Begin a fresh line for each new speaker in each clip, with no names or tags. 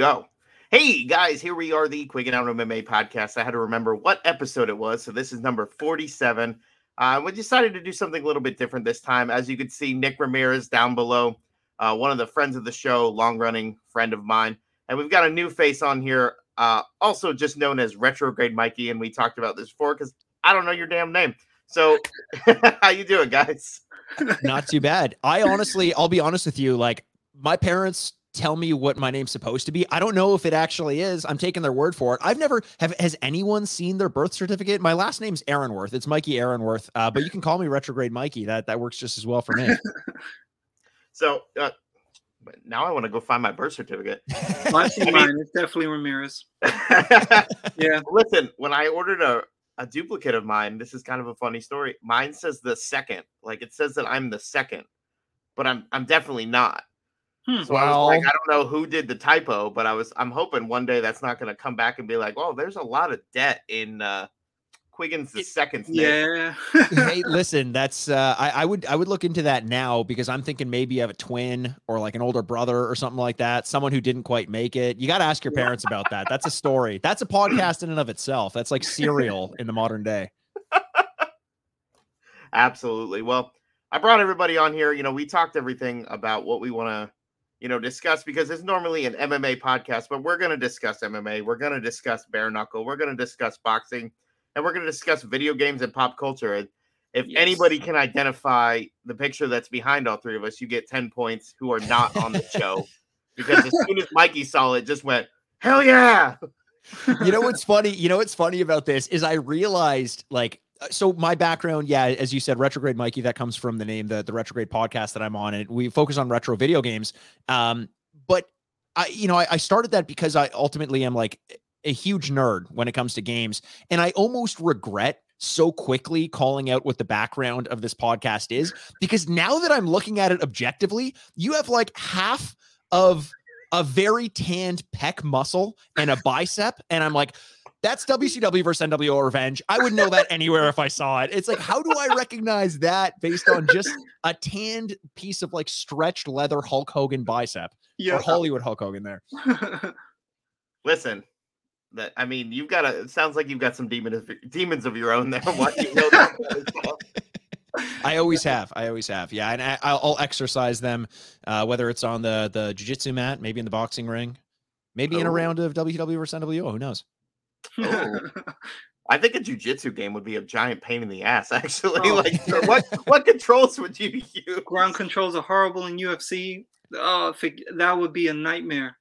go. Hey guys, here we are, the Quiggin' Out MMA podcast. I had to remember what episode it was. So this is number 47. Uh, we decided to do something a little bit different this time. As you can see, Nick Ramirez down below, uh, one of the friends of the show, long running friend of mine. And we've got a new face on here, uh, also just known as Retrograde Mikey. And we talked about this before because I don't know your damn name. So how you doing, guys?
Not too bad. I honestly, I'll be honest with you, like my parents tell me what my name's supposed to be. I don't know if it actually is. I'm taking their word for it. I've never have has anyone seen their birth certificate? My last name's Aaronworth. It's Mikey Aaronworth. Uh, but you can call me retrograde Mikey. That that works just as well for me.
so uh, now I want to go find my birth certificate.
I mean, mine. It's definitely Ramirez.
yeah. Listen, when I ordered a, a duplicate of mine, this is kind of a funny story. Mine says the second. Like it says that I'm the second, but I'm I'm definitely not. Hmm. So well, I was like, I don't know who did the typo, but I was I'm hoping one day that's not going to come back and be like, oh, there's a lot of debt in uh, Quiggins the second.
Yeah.
hey, listen, that's uh, I, I would I would look into that now because I'm thinking maybe you have a twin or like an older brother or something like that, someone who didn't quite make it. You got to ask your parents about that. That's a story. That's a podcast in and of itself. That's like serial in the modern day.
Absolutely. Well, I brought everybody on here. You know, we talked everything about what we want to you know, discuss because it's normally an MMA podcast, but we're going to discuss MMA. We're going to discuss bare knuckle. We're going to discuss boxing, and we're going to discuss video games and pop culture. And if yes. anybody can identify the picture that's behind all three of us, you get 10 points who are not on the show. because as soon as Mikey saw it, just went, hell yeah.
you know what's funny? You know what's funny about this is I realized like so my background, yeah, as you said, retrograde Mikey, that comes from the name, the, the retrograde podcast that I'm on. And we focus on retro video games. Um, but I, you know, I, I started that because I ultimately am like a huge nerd when it comes to games. And I almost regret so quickly calling out what the background of this podcast is because now that I'm looking at it objectively, you have like half of a very tanned pec muscle and a bicep. And I'm like, that's WCW versus NWO Revenge. I would know that anywhere if I saw it. It's like, how do I recognize that based on just a tanned piece of like stretched leather Hulk Hogan bicep yeah. or Hollywood Hulk Hogan there?
Listen, that I mean, you've got a. It sounds like you've got some demons demons of your own there. What you know that
I always have. I always have. Yeah, and I, will exercise them, uh, whether it's on the the jujitsu mat, maybe in the boxing ring, maybe oh. in a oh. round of WCW versus NWO. Who knows?
Oh. I think a jujitsu game would be a giant pain in the ass. Actually, oh. like what what controls would you use?
Ground controls are horrible in UFC. Oh, that would be a nightmare.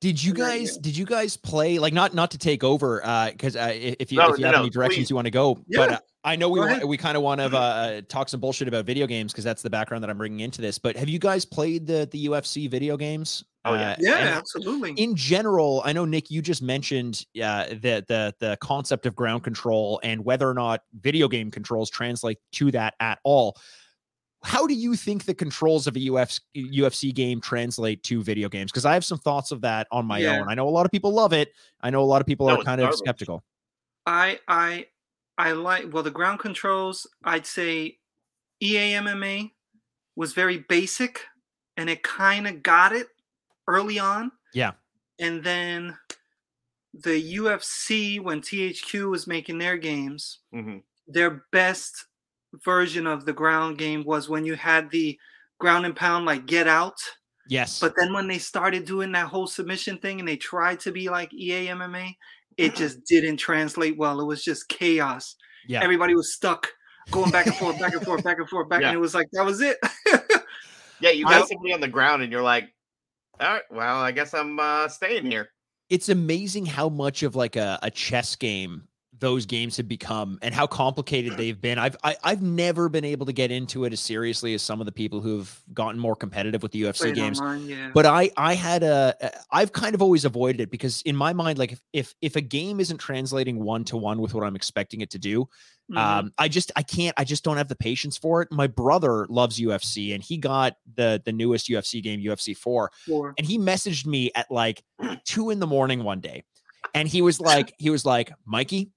Did you guys did you guys play like not not to take over uh because uh, if you no, if you no, have no, any directions please. you want to go yeah. but uh, I know we want, we kind of want to uh, talk some bullshit about video games because that's the background that I'm bringing into this but have you guys played the the UFC video games
Oh yeah, uh,
yeah, absolutely.
In general, I know Nick, you just mentioned uh, the the the concept of ground control and whether or not video game controls translate to that at all how do you think the controls of a UFC, UFC game translate to video games? Because I have some thoughts of that on my yeah. own. I know a lot of people love it. I know a lot of people are kind of skeptical.
I I I like well the ground controls. I'd say EA MMA was very basic, and it kind of got it early on.
Yeah,
and then the UFC when THQ was making their games, mm-hmm. their best version of the ground game was when you had the ground and pound like get out.
Yes.
But then when they started doing that whole submission thing and they tried to be like EA MMA, it just didn't translate well. It was just chaos. Yeah. Everybody was stuck going back and forth, back and forth, back and forth, back. Yeah. And it was like, that was it.
yeah. You got somebody on the ground and you're like, all right, well, I guess I'm uh, staying here.
It's amazing how much of like a, a chess game those games have become and how complicated they've been. I've I, have i have never been able to get into it as seriously as some of the people who've gotten more competitive with the UFC Played games. Online, yeah. But I I had a I've kind of always avoided it because in my mind, like if if, if a game isn't translating one to one with what I'm expecting it to do, mm-hmm. um, I just I can't I just don't have the patience for it. My brother loves UFC and he got the the newest UFC game, UFC four, four. and he messaged me at like two in the morning one day. And he was like, he was like, Mikey,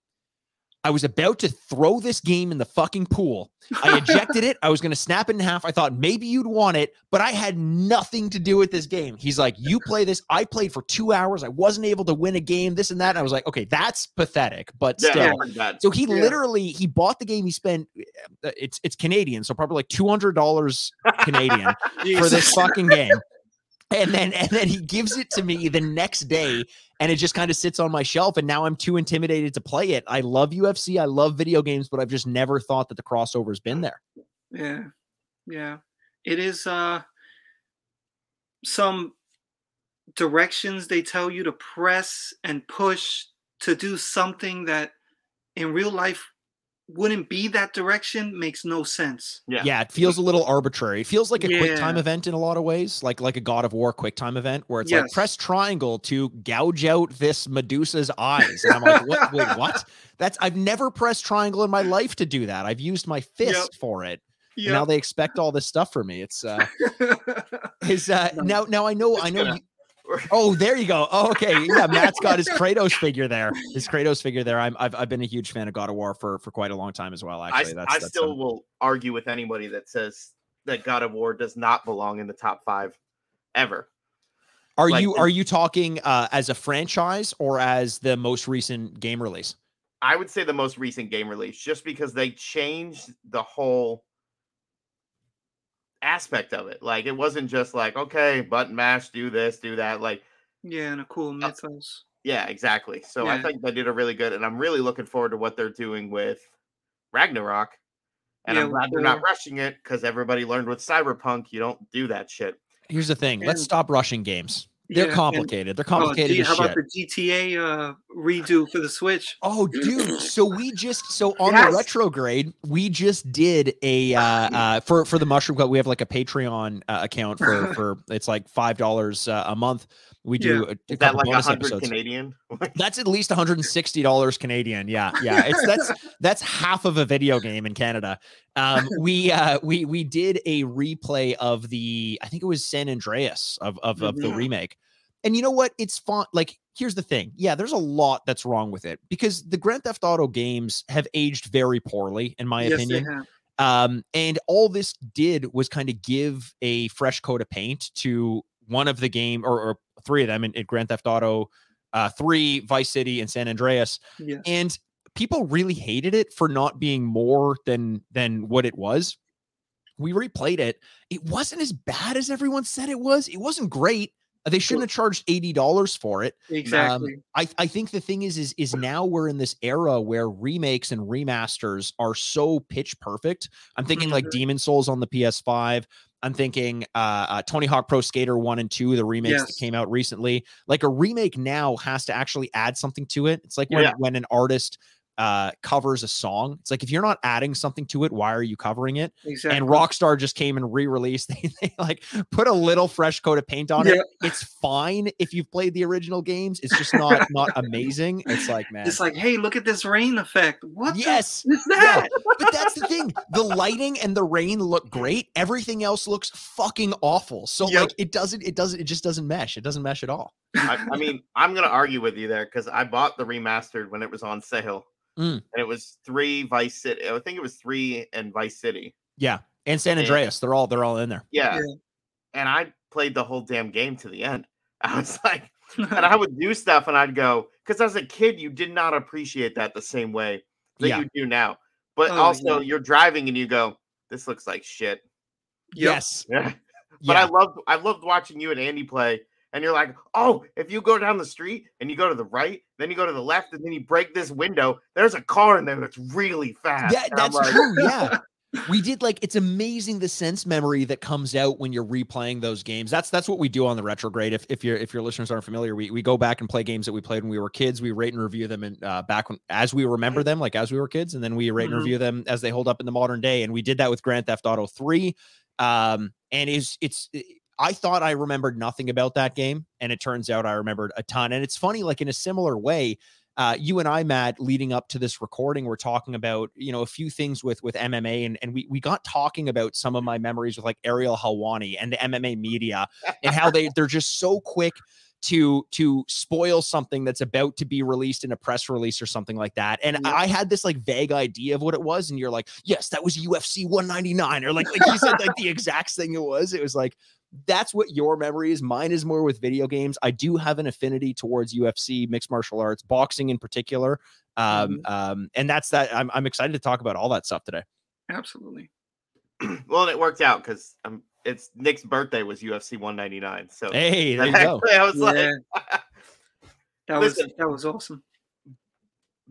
I was about to throw this game in the fucking pool. I ejected it. I was going to snap it in half. I thought maybe you'd want it, but I had nothing to do with this game. He's like, You play this. I played for two hours. I wasn't able to win a game, this and that. And I was like, Okay, that's pathetic, but still. Yeah, so he yeah. literally he bought the game. He spent uh, it's it's Canadian, so probably like $200 Canadian for this fucking game and then and then he gives it to me the next day and it just kind of sits on my shelf and now i'm too intimidated to play it. I love ufc i love video games but i've just never thought that the crossover's been there.
Yeah yeah. It is uh some directions they tell you to press and push to do something that in real life wouldn't be that direction makes no sense.
Yeah. Yeah, it feels a little arbitrary. It feels like a yeah. quick time event in a lot of ways, like like a God of War quick time event where it's yes. like press triangle to gouge out this Medusa's eyes. And I'm like, what wait, what? That's I've never pressed triangle in my life to do that. I've used my fist yep. for it. Yep. Now they expect all this stuff from me. It's uh is uh now now I know I know you, oh, there you go. Oh, okay. Yeah, Matt's got his Kratos figure there. His Kratos figure there. I'm, I've, I've been a huge fan of God of War for for quite a long time as well. Actually,
I, that's, I that's still will argue with anybody that says that God of War does not belong in the top five ever.
Are like, you are you talking uh, as a franchise or as the most recent game release?
I would say the most recent game release, just because they changed the whole aspect of it. Like it wasn't just like, okay, button mash, do this, do that. Like
yeah, and a cool uh, mythos.
Yeah, exactly. So yeah. I think they did a really good, and I'm really looking forward to what they're doing with Ragnarok. And yeah, I'm glad they're not rushing it because everybody learned with Cyberpunk, you don't do that shit.
Here's the thing: let's stop rushing games. They're yeah, complicated. And, They're complicated. Oh,
how
about
the GTA uh, redo for the Switch?
Oh, dude! So we just so on yes. the retrograde, we just did a uh, uh, for for the Mushroom Club. We have like a Patreon uh, account for for it's like five dollars uh, a month. We do yeah.
a, a that like bonus episodes. Canadian.
That's at least one hundred and sixty dollars Canadian. Yeah, yeah. It's that's that's half of a video game in Canada. Um, we uh, we we did a replay of the I think it was San Andreas of of, of the mm-hmm. remake. And you know what? It's fun. Like, here's the thing. Yeah, there's a lot that's wrong with it because the Grand Theft Auto games have aged very poorly, in my yes, opinion. Um, and all this did was kind of give a fresh coat of paint to one of the game or, or three of them in, in Grand Theft Auto uh, 3, Vice City, and San Andreas. Yeah. And people really hated it for not being more than than what it was. We replayed it. It wasn't as bad as everyone said it was. It wasn't great. They shouldn't have charged eighty dollars for it.
Exactly. Um,
I I think the thing is is is now we're in this era where remakes and remasters are so pitch perfect. I'm thinking mm-hmm. like Demon's Souls on the PS5. I'm thinking uh, uh, Tony Hawk Pro Skater 1 and 2, the remakes yes. that came out recently. Like a remake now has to actually add something to it. It's like when, yeah. when an artist uh, covers a song. It's like if you're not adding something to it, why are you covering it? Exactly. And Rockstar just came and re-released. They, they like put a little fresh coat of paint on yeah. it. It's fine if you've played the original games. It's just not not amazing. It's like man,
it's like hey, look at this rain effect. What?
Yes,
is that?
Yeah. But that's the thing. The lighting and the rain look great. Everything else looks fucking awful. So yep. like it doesn't. It doesn't. It just doesn't mesh. It doesn't mesh at all.
I, I mean, I'm gonna argue with you there because I bought the remastered when it was on sale Mm. And it was three Vice City. I think it was three and Vice City.
Yeah. And San Andreas. And, they're all they're all in there.
Yeah. yeah. And I played the whole damn game to the end. I was like, and I would do stuff and I'd go, because as a kid, you did not appreciate that the same way that yeah. you do now. But oh, also yeah. you're driving and you go, this looks like shit.
Yes.
Yeah. but I loved I loved watching you and Andy play and you're like, oh, if you go down the street and you go to the right, then you go to the left, and then you break this window, there's a car in there that's really fast.
Yeah, that's like, true. Yeah. we did like it's amazing the sense memory that comes out when you're replaying those games. That's that's what we do on the retrograde. If if your if your listeners aren't familiar, we we go back and play games that we played when we were kids. We rate and review them and uh, back when as we remember them, like as we were kids, and then we rate mm-hmm. and review them as they hold up in the modern day. And we did that with Grand Theft Auto Three. Um, and is it's I thought I remembered nothing about that game, and it turns out I remembered a ton. And it's funny, like in a similar way, uh, you and I, Matt, leading up to this recording, we're talking about you know a few things with with MMA, and and we we got talking about some of my memories with like Ariel Helwani and the MMA media and how they they're just so quick to to spoil something that's about to be released in a press release or something like that. And yeah. I had this like vague idea of what it was, and you're like, yes, that was UFC 199, or like like you said like the exact thing it was. It was like that's what your memory is. Mine is more with video games. I do have an affinity towards UFC, mixed martial arts, boxing in particular. Um, mm-hmm. um, and that's that. I'm I'm excited to talk about all that stuff today.
Absolutely.
well, it worked out because I'm it's Nick's birthday was UFC 199. So
hey, there you go.
I was yeah. like,
that was listen, that was awesome.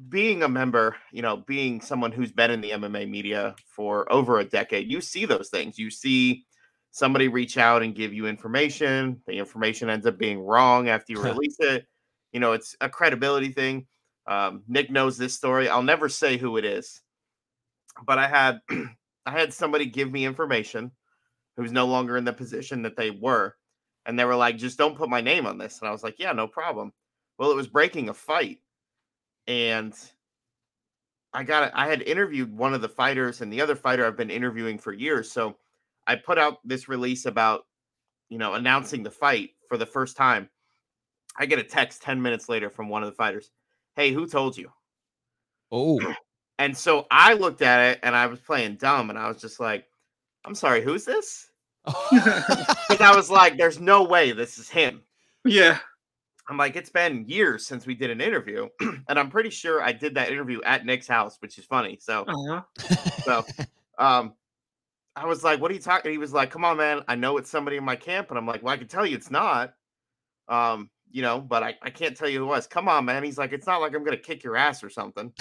Being a member, you know, being someone who's been in the MMA media for over a decade, you see those things. You see somebody reach out and give you information. The information ends up being wrong after you release it. You know, it's a credibility thing. Um, Nick knows this story. I'll never say who it is, but I had I had somebody give me information who's no longer in the position that they were. And they were like, just don't put my name on this. And I was like, yeah, no problem. Well, it was breaking a fight. And I got it. I had interviewed one of the fighters and the other fighter I've been interviewing for years. So I put out this release about, you know, announcing the fight for the first time. I get a text 10 minutes later from one of the fighters. Hey, who told you?
Oh.
And so I looked at it and I was playing dumb and I was just like, I'm sorry, who's this? Because I was like, there's no way this is him.
Yeah.
I'm like, it's been years since we did an interview, and I'm pretty sure I did that interview at Nick's house, which is funny. So, uh-huh. so, um, I was like, "What are you talking?" He was like, "Come on, man, I know it's somebody in my camp," and I'm like, "Well, I can tell you it's not." Um, you know, but I, I can't tell you who it was. Come on, man. He's like, it's not like I'm gonna kick your ass or something.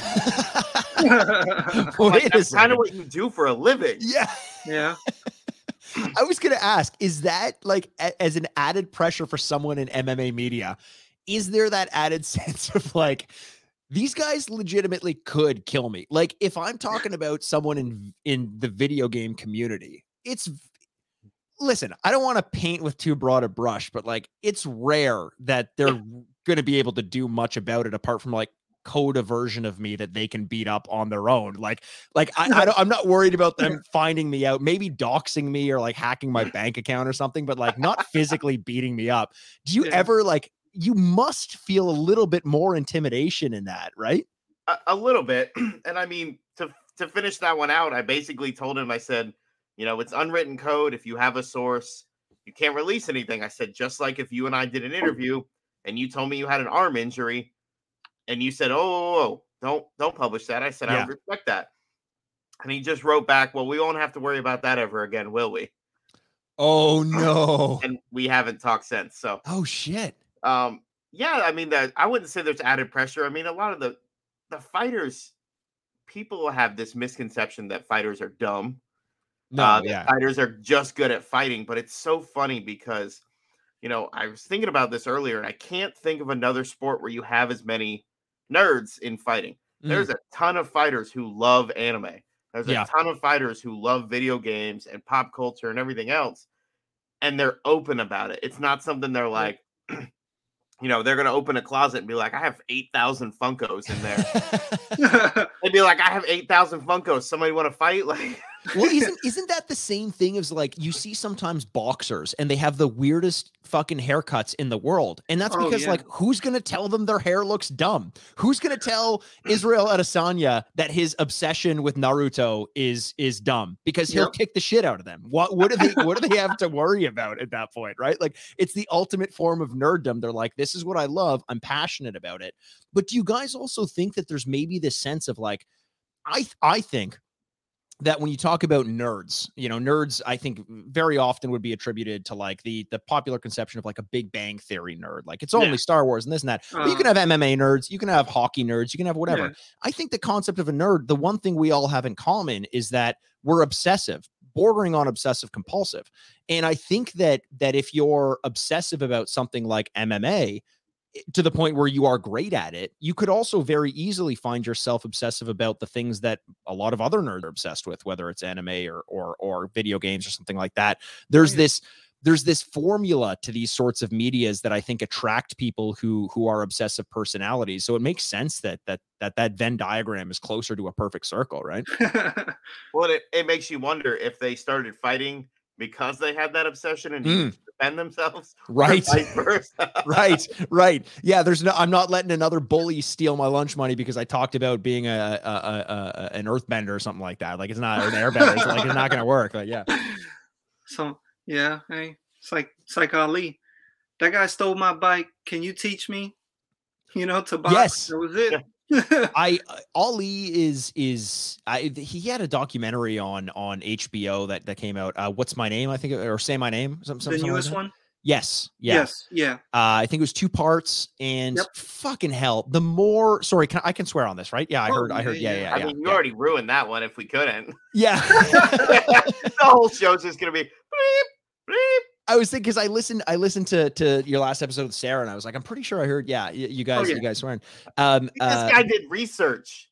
like, that's kind of what you do for a living.
Yeah.
Yeah.
I was going to ask, is that like a, as an added pressure for someone in MMA media? Is there that added sense of like, these guys legitimately could kill me? Like, if I'm talking about someone in in the video game community, it's listen. I don't want to paint with too broad a brush, but like, it's rare that they're going to be able to do much about it apart from like code a version of me that they can beat up on their own. Like, like I, I am not worried about them finding me out, maybe doxing me or like hacking my bank account or something, but like not physically beating me up. Do you yeah. ever like? You must feel a little bit more intimidation in that, right?
A, a little bit, and I mean to to finish that one out, I basically told him, I said, you know, it's unwritten code. If you have a source, you can't release anything. I said, just like if you and I did an interview and you told me you had an arm injury, and you said, oh, oh, oh, oh don't don't publish that. I said, yeah. I would respect that. And he just wrote back, well, we won't have to worry about that ever again, will we?
Oh no.
and we haven't talked since. So
oh shit.
Um, yeah, I mean that I wouldn't say there's added pressure. I mean, a lot of the the fighters, people have this misconception that fighters are dumb. No, uh, yeah. fighters are just good at fighting, but it's so funny because you know, I was thinking about this earlier, and I can't think of another sport where you have as many nerds in fighting. Mm. There's a ton of fighters who love anime. There's a ton of fighters who love video games and pop culture and everything else. And they're open about it. It's not something they're like, you know, they're gonna open a closet and be like, I have eight thousand Funkos in there. They'd be like, I have eight thousand Funkos. Somebody want to fight? Like
well, isn't isn't that the same thing as like you see sometimes boxers and they have the weirdest fucking haircuts in the world, and that's oh, because yeah. like who's gonna tell them their hair looks dumb? Who's gonna tell Israel Adesanya that his obsession with Naruto is is dumb because he'll yep. kick the shit out of them? What what do they what do they have to worry about at that point, right? Like it's the ultimate form of nerddom. They're like, this is what I love. I'm passionate about it. But do you guys also think that there's maybe this sense of like, I I think that when you talk about nerds, you know, nerds, I think very often would be attributed to like the the popular conception of like a Big Bang Theory nerd, like it's only yeah. Star Wars and this and that. Uh, but you can uh-huh. have MMA nerds, you can have hockey nerds, you can have whatever. Yeah. I think the concept of a nerd, the one thing we all have in common is that we're obsessive, bordering on obsessive compulsive, and I think that that if you're obsessive about something like MMA, to the point where you are great at it, you could also very easily find yourself obsessive about the things that a lot of other nerds are obsessed with, whether it's anime or or or video games or something like that. There's this there's this formula to these sorts of medias that I think attract people who who are obsessive personalities. So it makes sense that that that that Venn diagram is closer to a perfect circle, right?
well, it, it makes you wonder if they started fighting because they had that obsession and mm. defend themselves.
Right. right. Right. Yeah. There's no, I'm not letting another bully steal my lunch money because I talked about being a, a, a, a an earthbender or something like that. Like it's not an airbender. It's like it's not going to work. Like, yeah.
So, yeah. Hey, it's like, it's like Ali. That guy stole my bike. Can you teach me? You know, to box. Yes. That was it.
I uh, Ali is is I he had a documentary on on HBO that that came out. Uh, What's my name? I think or say my name.
Some, some, the newest like one.
Yes. Yeah.
Yes. Yeah.
Uh, I think it was two parts, and yep. fucking hell, the more. Sorry, can, I can swear on this, right? Yeah, I oh, heard. I heard. Yeah, yeah. yeah I
mean, you
yeah.
already ruined that one. If we couldn't.
Yeah.
the whole show's just gonna be. Bleep, bleep,
I was thinking because I listened, I listened to to your last episode with Sarah, and I was like, I'm pretty sure I heard, yeah, you, you guys, oh, yeah. you guys swearing. Um,
this uh, guy did research.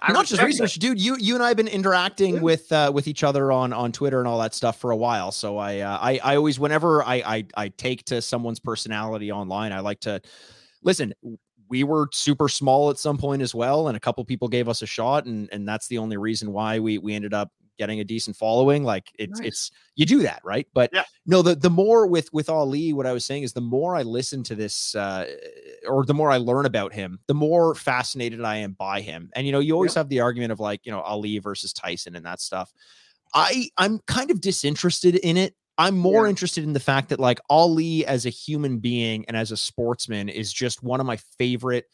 I not just research, it. dude. You you and I have been interacting yeah. with uh, with each other on on Twitter and all that stuff for a while. So I uh, I I always whenever I, I I take to someone's personality online, I like to listen. We were super small at some point as well, and a couple people gave us a shot, and and that's the only reason why we we ended up getting a decent following like it's nice. it's you do that right but yeah. no the the more with with ali what i was saying is the more i listen to this uh or the more i learn about him the more fascinated i am by him and you know you always yeah. have the argument of like you know ali versus tyson and that stuff i i'm kind of disinterested in it I'm more yeah. interested in the fact that like Ali as a human being and as a sportsman is just one of my favorite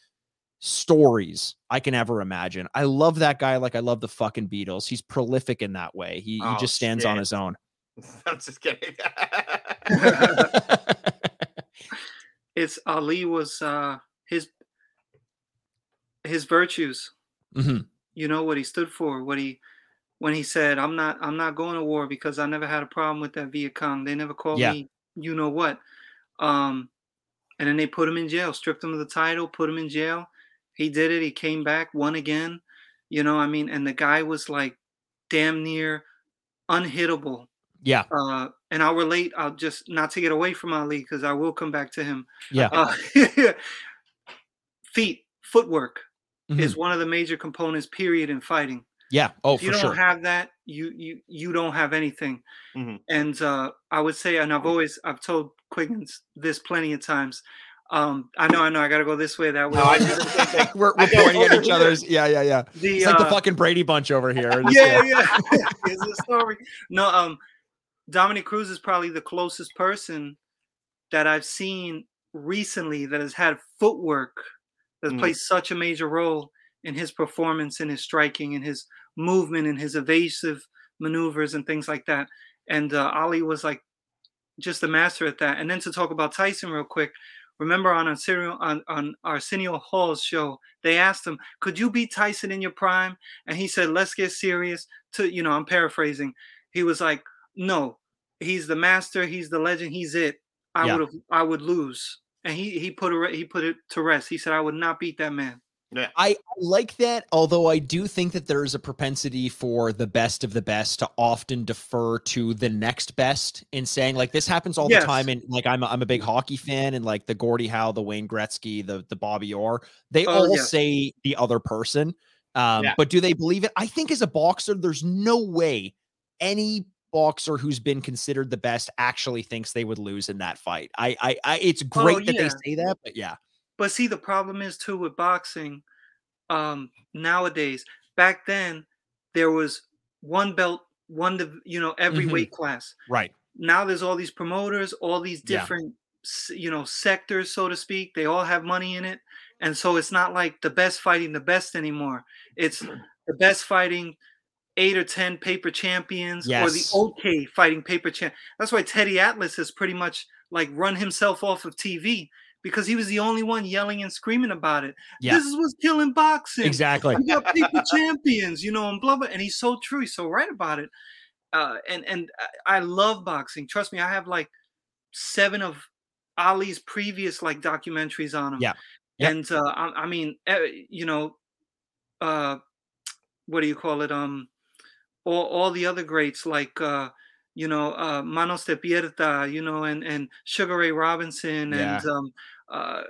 stories I can ever imagine. I love that guy like I love the fucking Beatles. He's prolific in that way. He, oh, he just stands shit. on his own.
I'm just kidding.
it's Ali was uh his his virtues.
Mm-hmm.
You know what he stood for, what he when he said, "I'm not, I'm not going to war because I never had a problem with that Viet Cong. They never called yeah. me, you know what." Um, and then they put him in jail, stripped him of the title, put him in jail, he did it. He came back, won again. You know, I mean, and the guy was like damn near unhittable.
Yeah.
Uh, and I'll relate. I'll just not to get away from Ali because I will come back to him.
Yeah.
Uh, feet, footwork mm-hmm. is one of the major components. Period in fighting.
Yeah. Oh,
if you don't
sure.
have that, you you you don't have anything. Mm-hmm. And uh, I would say, and I've always I've told Quiggins this plenty of times. Um, I know, I know. I got to go this way, that way. No, I
just, we're, we're pointing at each other's. Yeah, yeah, yeah. The, it's like uh, the fucking Brady Bunch over here.
yeah, yeah. it's a story. No, um, Dominick Cruz is probably the closest person that I've seen recently that has had footwork that mm. plays such a major role in his performance, in his striking, in his movement, in his evasive maneuvers and things like that. And uh, Ali was like just a master at that. And then to talk about Tyson real quick, Remember on Arsenio, on, on Arsenio Hall's show, they asked him, "Could you beat Tyson in your prime?" And he said, "Let's get serious." To you know, I'm paraphrasing. He was like, "No, he's the master. He's the legend. He's it. I yeah. would I would lose." And he he put he put it to rest. He said, "I would not beat that man."
Yeah. I like that, although I do think that there's a propensity for the best of the best to often defer to the next best in saying like this happens all yes. the time. And like I'm a, I'm a big hockey fan, and like the Gordie Howe, the Wayne Gretzky, the the Bobby Orr, they oh, all yeah. say the other person. Um, yeah. but do they believe it? I think as a boxer, there's no way any boxer who's been considered the best actually thinks they would lose in that fight. I I, I it's oh, great oh, that they say that, but yeah.
But see, the problem is too with boxing um, nowadays. Back then, there was one belt, one you know every mm-hmm. weight class.
Right
now, there's all these promoters, all these different yeah. you know sectors, so to speak. They all have money in it, and so it's not like the best fighting the best anymore. It's the best fighting eight or ten paper champions yes. or the okay fighting paper champ. That's why Teddy Atlas has pretty much like run himself off of TV because he was the only one yelling and screaming about it. Yeah. This is what's killing boxing.
Exactly.
We got people champions, you know, and blah blah. And he's so true. He's so right about it. Uh, and and I love boxing. Trust me, I have like seven of Ali's previous like documentaries on him.
Yeah.
Yep. And uh, I, I mean, eh, you know, uh, what do you call it? Um, all all the other greats like uh you know, uh, Manos de Piedra, you know, and and Sugar Ray Robinson yeah. and um, uh,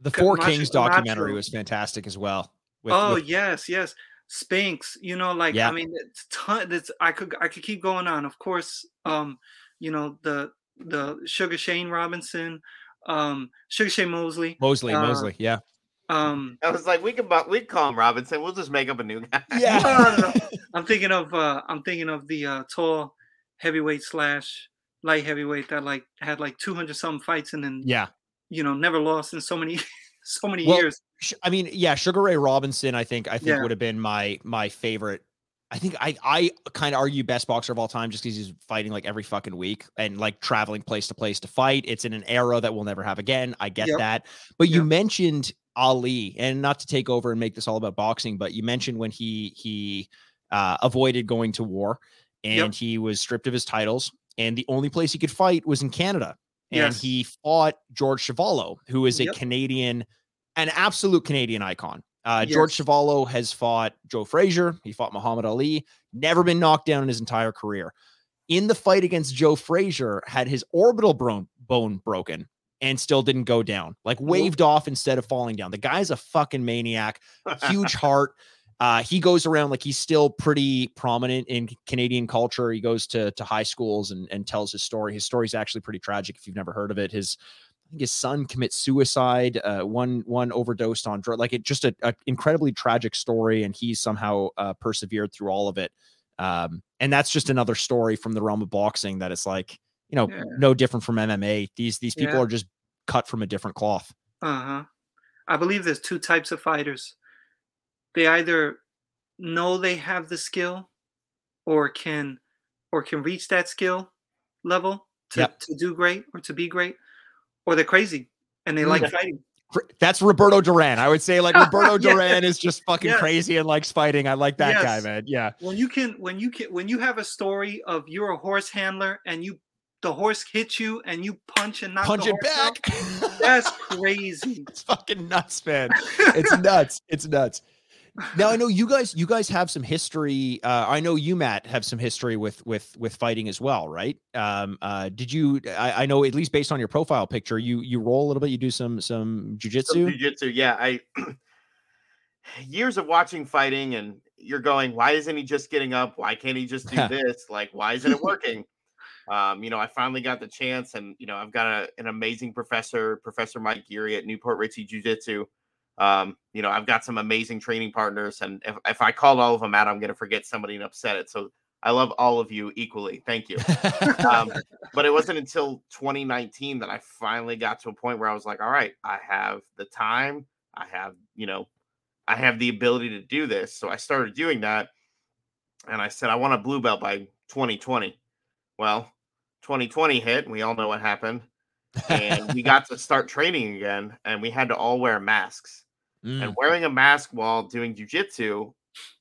the Four Kings documentary was fantastic as well.
With, oh with... yes, yes. Spinks, you know, like yeah. I mean, it's ton. It's I could I could keep going on. Of course, um, you know the the Sugar Shane Robinson, um, Sugar Shane Mosley,
Mosley, uh, Mosley, yeah.
Um,
I was like, we could we can call him Robinson. We'll just make up a new guy.
Yeah. no, no,
no, I'm thinking of uh, I'm thinking of the uh, tall heavyweight slash light heavyweight that like had like 200 some fights and then
yeah,
you know, never lost in so many so many well, years.
I mean, yeah, Sugar Ray Robinson, I think I think yeah. would have been my my favorite. I think I I kind of argue best boxer of all time just because he's fighting like every fucking week and like traveling place to place to fight. It's in an era that we'll never have again. I get yep. that. But you mentioned Ali, and not to take over and make this all about boxing, but you mentioned when he he uh, avoided going to war and yep. he was stripped of his titles, and the only place he could fight was in Canada. And yes. he fought George Chuvalo, who is a yep. Canadian, an absolute Canadian icon. Uh, yes. George Chuvalo has fought Joe Frazier. He fought Muhammad Ali. Never been knocked down in his entire career. In the fight against Joe Frazier, had his orbital bone, bone broken and still didn't go down. Like waved off instead of falling down. The guy's a fucking maniac. Huge heart. Uh, he goes around like he's still pretty prominent in Canadian culture. He goes to to high schools and and tells his story. His story is actually pretty tragic if you've never heard of it. His I think his son commits suicide. Uh, one one overdosed on drug. Like it, just a, a, incredibly tragic story, and he somehow uh, persevered through all of it. Um, and that's just another story from the realm of boxing that it's like you know, yeah. no different from MMA. These these people yeah. are just cut from a different cloth.
Uh huh. I believe there's two types of fighters. They either know they have the skill, or can, or can reach that skill level to, yep. to do great or to be great, or they're crazy and they like mm. fighting.
That's Roberto Duran. I would say like Roberto Duran is just fucking crazy and likes fighting. I like that yes. guy, man. Yeah.
When you can, when you can, when you have a story of you're a horse handler and you the horse hits you and you punch and knock
punch it back.
Out, that's crazy.
it's fucking nuts, man. It's nuts. It's nuts. Now I know you guys. You guys have some history. Uh, I know you, Matt, have some history with with with fighting as well, right? Um, uh, did you? I, I know at least based on your profile picture, you you roll a little bit. You do some some jujitsu.
Jujitsu, yeah. I years of watching fighting, and you're going, why isn't he just getting up? Why can't he just do this? Like, why isn't it working? Um, you know, I finally got the chance, and you know, I've got a, an amazing professor, Professor Mike Geary at New Port Richey Jiu Jitsu. Um, you know, I've got some amazing training partners, and if, if I call all of them out, I'm going to forget somebody and upset it. So I love all of you equally. Thank you. um, but it wasn't until 2019 that I finally got to a point where I was like, all right, I have the time, I have, you know, I have the ability to do this. So I started doing that. And I said, I want a blue belt by 2020. Well, 2020 hit, and we all know what happened. And we got to start training again, and we had to all wear masks. Mm. And wearing a mask while doing jujitsu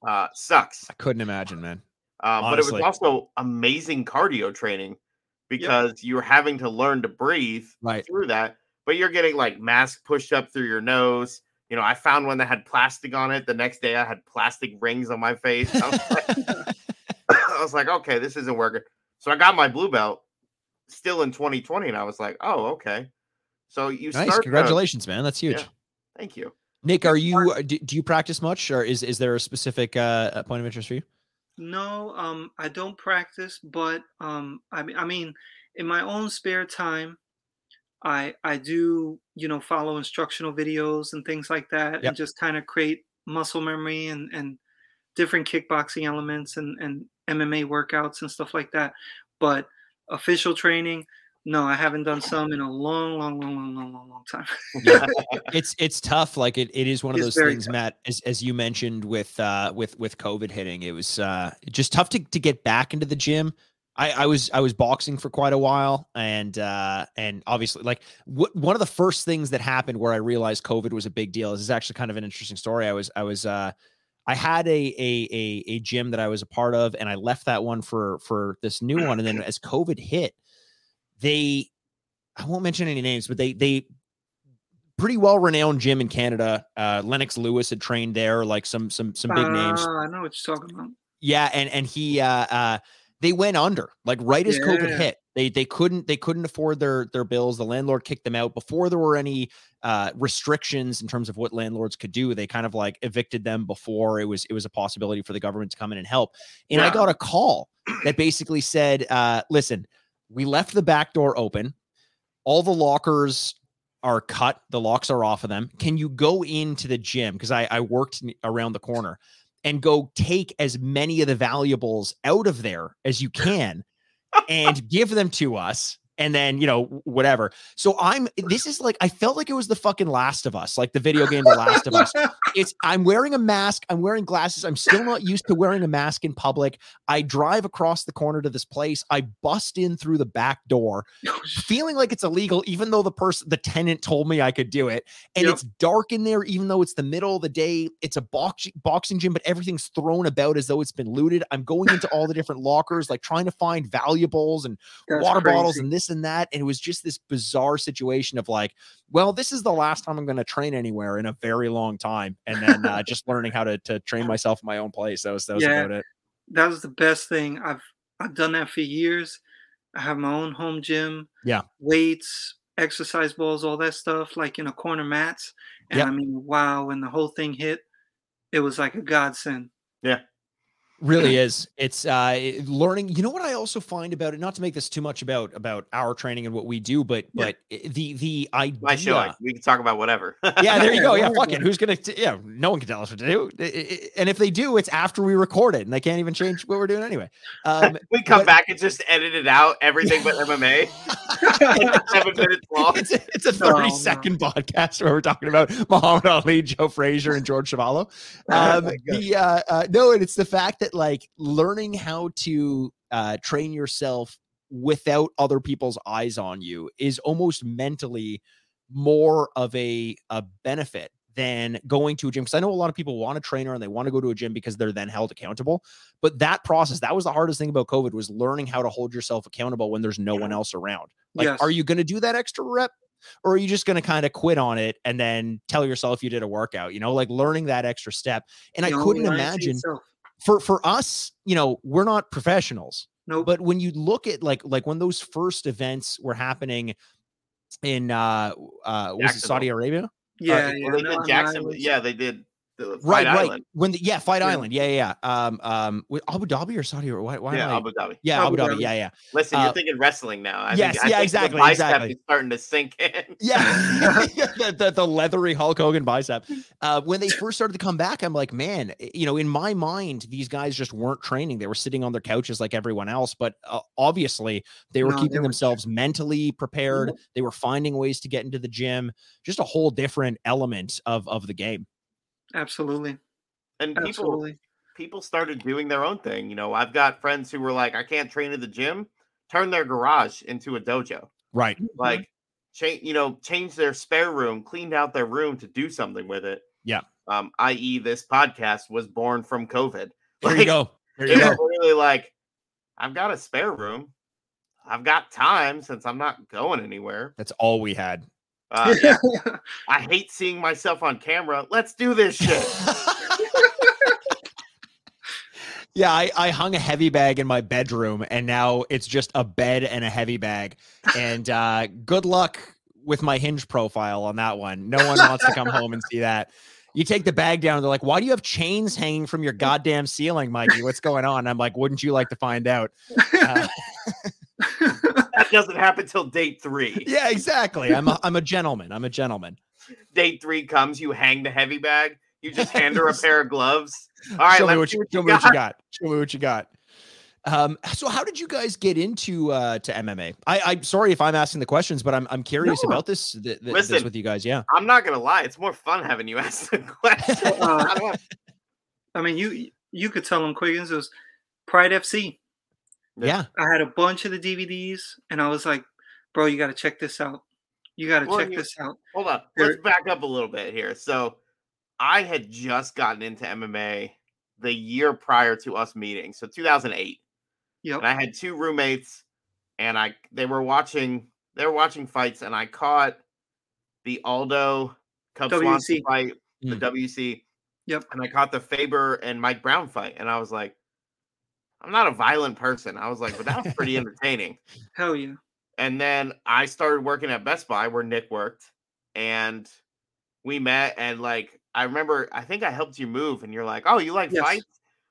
uh, sucks.
I couldn't imagine, man.
Uh, but it was also amazing cardio training because yep. you're having to learn to breathe
right.
through that. But you're getting like mask pushed up through your nose. You know, I found one that had plastic on it. The next day, I had plastic rings on my face. I was like, I was like okay, this isn't working. So I got my blue belt, still in 2020, and I was like, oh, okay. So you
nice. Start, Congratulations, uh, man. That's huge. Yeah,
thank you.
Nick, are you uh, do, do, you practice much, or is is there a specific uh, point of interest for you?
No, um, I don't practice, but um, I mean, I mean, in my own spare time, I I do you know follow instructional videos and things like that, yep. and just kind of create muscle memory and and different kickboxing elements and and MMA workouts and stuff like that. But official training, no, I haven't done some in a long, long, long, long, long, long, long time.
yeah, it's it's tough. Like it, it is one of it's those things, tough. Matt, as, as you mentioned with uh with with COVID hitting, it was uh just tough to to get back into the gym. I, I was I was boxing for quite a while, and uh, and obviously, like w- one of the first things that happened where I realized COVID was a big deal. This is actually kind of an interesting story. I was I was uh, I had a, a a a gym that I was a part of, and I left that one for for this new one. And then as COVID hit, they I won't mention any names, but they they pretty well renowned gym in Canada. Uh, Lennox Lewis had trained there, like some some some big uh, names.
I know what you're talking about.
Yeah, and and he uh, uh they went under like right as yeah. COVID hit. They they couldn't they couldn't afford their their bills. The landlord kicked them out before there were any uh, restrictions in terms of what landlords could do. They kind of like evicted them before it was it was a possibility for the government to come in and help. And yeah. I got a call that basically said, uh, "Listen, we left the back door open. All the lockers are cut. The locks are off of them. Can you go into the gym? Because I, I worked around the corner and go take as many of the valuables out of there as you can and give them to us and then you know whatever. So I'm this is like I felt like it was the fucking Last of Us, like the video game The Last of Us. It's I'm wearing a mask, I'm wearing glasses. I'm still not used to wearing a mask in public. I drive across the corner to this place. I bust in through the back door, feeling like it's illegal, even though the person the tenant told me I could do it. And yep. it's dark in there, even though it's the middle of the day. It's a box, boxing gym, but everything's thrown about as though it's been looted. I'm going into all the different lockers, like trying to find valuables and That's water crazy. bottles and this and that. And it was just this bizarre situation of like, well, this is the last time I'm going to train anywhere in a very long time. And then uh, just learning how to, to train myself in my own place. That was, that was yeah, about it.
That was the best thing. I've, I've done that for years. I have my own home gym.
Yeah.
Weights, exercise balls, all that stuff, like in a corner mats. And yep. I mean, wow, when the whole thing hit, it was like a godsend.
Yeah.
Really is. It's uh learning. You know what I also find about it, not to make this too much about about our training and what we do, but yeah. but the the idea
my show. We can talk about whatever.
yeah, there you go. Yeah, fuck it. Who's gonna t- yeah, no one can tell us what to do. And if they do, it's after we record it and they can't even change what we're doing anyway. Um
we come but, back and just edit it out, everything but MMA. seven minutes long.
It's a, it's a 30 oh, second no. podcast where we're talking about Muhammad Ali, Joe Frazier, and George Chuvalo. Oh um, oh the uh, uh no, and it's the fact that like learning how to uh, train yourself without other people's eyes on you is almost mentally more of a, a benefit than going to a gym because I know a lot of people want a trainer and they want to go to a gym because they're then held accountable. But that process, that was the hardest thing about COVID was learning how to hold yourself accountable when there's no one else around. Like, yes. are you going to do that extra rep? Or are you just going to kind of quit on it and then tell yourself you did a workout? You know, like learning that extra step. And you I couldn't imagine for for us, you know, we're not professionals. No, nope. but when you look at like like when those first events were happening in uh uh was it Saudi Arabia?
Yeah, uh,
yeah, well, they no, did Jackson. Yeah, they did
right, Island. right. When the yeah, Fight yeah. Island. Yeah, yeah, yeah. Um, um, with Abu Dhabi or Saudi or why? why
yeah, I, Abu Dhabi.
Yeah, Abu, Dhabi. Dhabi. Yeah, yeah.
Listen, you're uh, thinking wrestling now. I
yes,
think,
yeah, exactly. The exactly.
is starting to sink in.
Yeah, the, the, the, leathery Hulk Hogan bicep. Uh, when they first started to come back, I'm like, man, eh, you know, in my mind, these guys just weren't training. They were sitting on their couches like everyone else, but uh, obviously they were no, keeping they were... themselves mentally prepared. Mm-hmm. They were finding ways to get into the gym. Just a whole different element of of the game.
Absolutely
and people Absolutely. people started doing their own thing. You know, I've got friends who were like, I can't train at the gym, turn their garage into a dojo.
Right.
Like mm-hmm. change, you know, change their spare room, cleaned out their room to do something with it.
Yeah.
Um, i.e., this podcast was born from COVID.
There like, you go. There you go.
Really, like, I've got a spare room. I've got time since I'm not going anywhere.
That's all we had.
Uh, yeah. I hate seeing myself on camera. Let's do this shit.
Yeah, I, I hung a heavy bag in my bedroom and now it's just a bed and a heavy bag. And uh, good luck with my hinge profile on that one. No one wants to come home and see that. You take the bag down, they're like, Why do you have chains hanging from your goddamn ceiling, Mikey? What's going on? I'm like, Wouldn't you like to find out? Uh,
that doesn't happen till date three.
Yeah, exactly. I'm a, I'm a gentleman. I'm a gentleman.
Date three comes, you hang the heavy bag, you just hand her a pair of gloves. All right,
show me what you, show me what you got. Show me what you got. Um, so how did you guys get into uh to MMA? I, I'm sorry if I'm asking the questions, but I'm I'm curious no. about this, th- th- Listen, this with you guys. Yeah,
I'm not gonna lie, it's more fun having you ask the question. Uh,
I mean, you you could tell them Quiggins it was Pride FC.
Yeah,
I had a bunch of the DVDs, and I was like, bro, you got to check this out. You got to well, check you, this out.
Hold up, let's back up a little bit here. So I had just gotten into MMA the year prior to us meeting, so 2008. Yep. And I had two roommates, and I they were watching they were watching fights, and I caught the Aldo Cub Swanson fight, mm. the WEC.
Yep.
And I caught the Faber and Mike Brown fight, and I was like, I'm not a violent person. I was like, but that's pretty entertaining.
Hell yeah.
And then I started working at Best Buy where Nick worked, and we met. And like, I remember, I think I helped you move, and you're like, "Oh, you like yes. fights?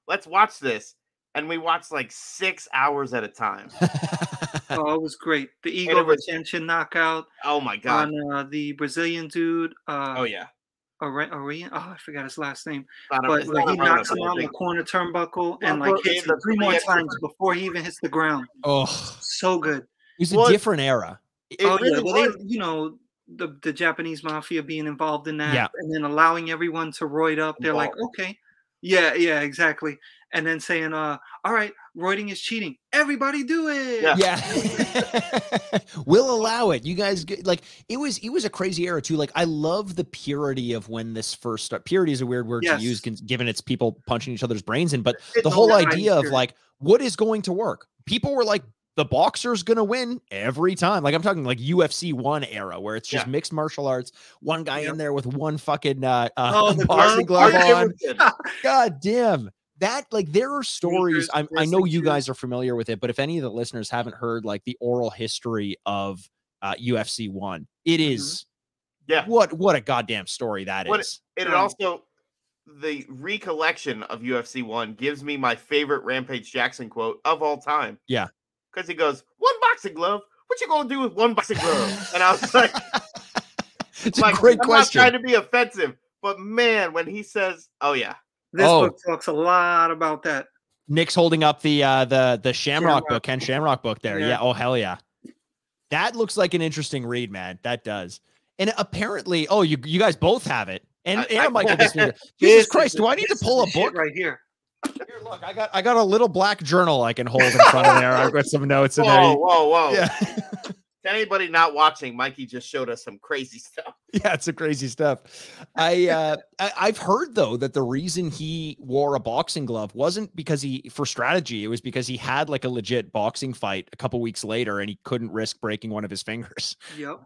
Let's watch this." And we watched like six hours at a time.
oh, it was great. The ego was, retention knockout.
Oh my god!
On uh, the Brazilian dude. Uh,
oh yeah.
Oh, Orion, oh, oh, I forgot his last name. But like, he knocks him on the corner turnbuckle and like hits him three more times before he even hits the ground.
Oh,
so good.
It was a different era.
oh really yeah, well, they, you know the the Japanese mafia being involved in that,
yeah.
and then allowing everyone to roid up. They're like, okay, yeah, yeah, exactly. And then saying, uh, all right, roiding is cheating. Everybody do it.
Yeah. yeah. we'll allow it. You guys get, like it was it was a crazy era too. Like I love the purity of when this first started. Purity is a weird word yes. to use given it's people punching each other's brains in, but it's the whole idea of like what is going to work. People were like the boxer's gonna win every time. Like I'm talking like UFC one era where it's just yeah. mixed martial arts. One guy in there with one fucking uh, uh oh, boxing glove, glove on. God damn. That like there are stories. i I know you guys are familiar with it, but if any of the listeners haven't heard like the oral history of uh, UFC one, it mm-hmm. is
yeah.
What what a goddamn story that
what
is.
It, it also the recollection of UFC one gives me my favorite Rampage Jackson quote of all time.
Yeah
because he goes, one boxing glove. What you gonna do with one boxing glove? And I was like,
it's like, a great
I'm
question.
not trying to be offensive, but man, when he says, "Oh yeah,"
this oh. book talks a lot about that.
Nick's holding up the uh the the Shamrock, Shamrock. book, Ken Shamrock book there. Yeah. yeah. Oh hell yeah. That looks like an interesting read, man. That does. And apparently, oh, you you guys both have it. And, I, and Michael Jesus Christ, do I need to pull a book
right here?
Here, look, I got I got a little black journal I can hold in front of there. I've got some notes in
whoa,
there.
Whoa, whoa, Yeah. to anybody not watching, Mikey just showed us some crazy stuff.
Yeah, it's some crazy stuff. I, uh, I have heard though that the reason he wore a boxing glove wasn't because he for strategy. It was because he had like a legit boxing fight a couple weeks later, and he couldn't risk breaking one of his fingers.
Yep.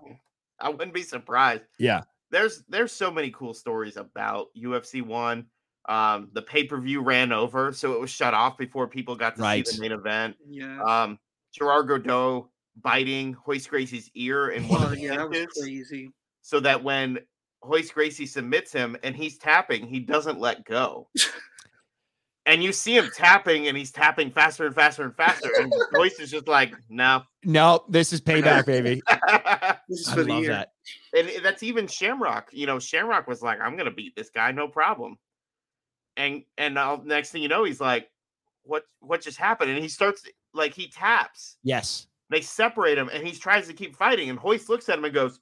I wouldn't be surprised.
Yeah.
There's there's so many cool stories about UFC one. Um, the pay per view ran over, so it was shut off before people got to right. see the main event.
Yeah.
Um, Gerard Gordeau biting Royce Gracie's ear in one oh, of the
yeah, that was crazy.
So that when Hoist Gracie submits him and he's tapping, he doesn't let go. and you see him tapping and he's tapping faster and faster and faster. And Royce is just like, no.
No, this is payback, baby.
this is I love year. that.
And that's even Shamrock. You know, Shamrock was like, I'm gonna beat this guy, no problem and and now next thing you know, he's like, "What what just happened?" And he starts like he taps.
Yes.
They separate him, and he tries to keep fighting. And Royce looks at him and goes,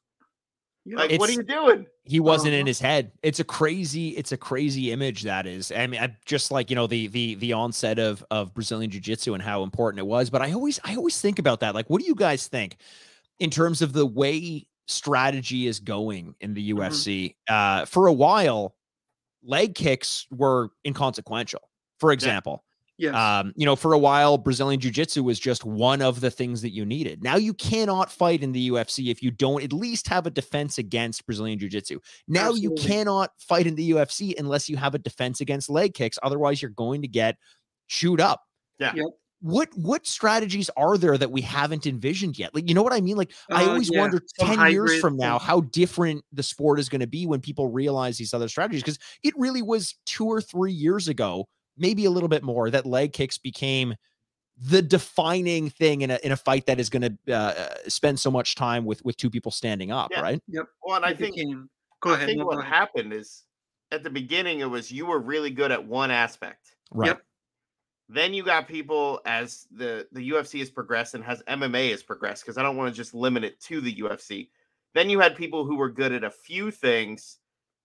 "Like, it's, what are you doing?"
He wasn't uh-huh. in his head. It's a crazy, it's a crazy image that is. I mean, I just like you know the the the onset of of Brazilian Jiu Jitsu and how important it was. But I always I always think about that. Like, what do you guys think in terms of the way strategy is going in the UFC? Mm-hmm. Uh, for a while, leg kicks were inconsequential. For example,
Yes.
Um, you know, for a while, Brazilian Jiu Jitsu was just one of the things that you needed. Now you cannot fight in the UFC if you don't at least have a defense against Brazilian Jiu Jitsu. Now Absolutely. you cannot fight in the UFC unless you have a defense against leg kicks. Otherwise, you're going to get chewed up.
Yeah. Yep
what what strategies are there that we haven't envisioned yet? Like, you know what I mean? Like, uh, I always yeah. wonder Some 10 years from now how different the sport is going to be when people realize these other strategies. Because it really was two or three years ago, maybe a little bit more, that leg kicks became the defining thing in a in a fight that is going to uh, uh, spend so much time with with two people standing up,
yeah.
right?
Yep.
Well, and I think became, go ahead. I think what happened is at the beginning it was you were really good at one aspect.
Right. Yep.
Then you got people as the the UFC has progressed and has MMA has progressed because I don't want to just limit it to the UFC. Then you had people who were good at a few things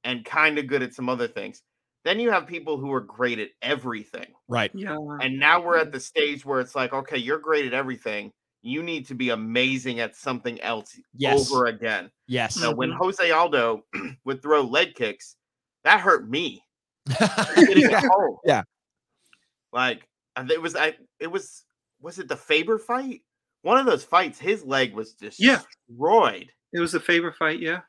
and kind of good at some other things. Then you have people who are great at everything.
Right.
Yeah.
And now we're at the stage where it's like, okay, you're great at everything. You need to be amazing at something else
yes.
over again.
Yes.
So when mm-hmm. Jose Aldo would throw leg kicks, that hurt me.
yeah. yeah.
Like it was I it was was it the Faber fight? One of those fights, his leg was destroyed.
Yeah. It was the Faber fight, yeah.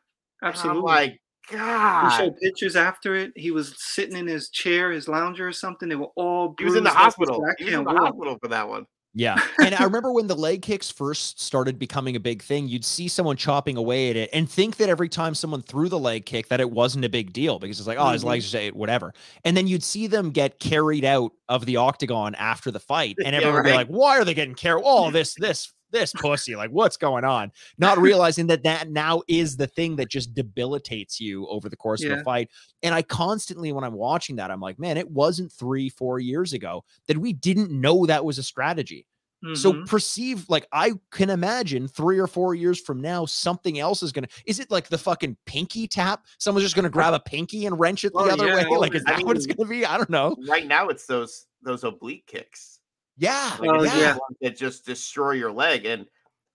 Absolutely.
like, God.
He showed pictures after it. He was sitting in his chair, his lounger or something. They were all.
He was in the hospital. He was in the hospital for that one.
Yeah. And I remember when the leg kicks first started becoming a big thing, you'd see someone chopping away at it and think that every time someone threw the leg kick that it wasn't a big deal because it's like, oh, his mm-hmm. legs are whatever. And then you'd see them get carried out of the octagon after the fight. And everyone yeah, right. would be like, why are they getting carried? Oh, this, this, this pussy. Like, what's going on? Not realizing that that now is the thing that just debilitates you over the course yeah. of a fight. And I constantly, when I'm watching that, I'm like, man, it wasn't three, four years ago that we didn't know that was a strategy. Mm-hmm. So perceive like I can imagine three or four years from now, something else is gonna. Is it like the fucking pinky tap? Someone's just gonna grab a pinky and wrench it the oh, other yeah. way. Like, is that I mean, what it's gonna be? I don't know.
Right now, it's those those oblique kicks.
Yeah,
like oh, yeah. That just destroy your leg. And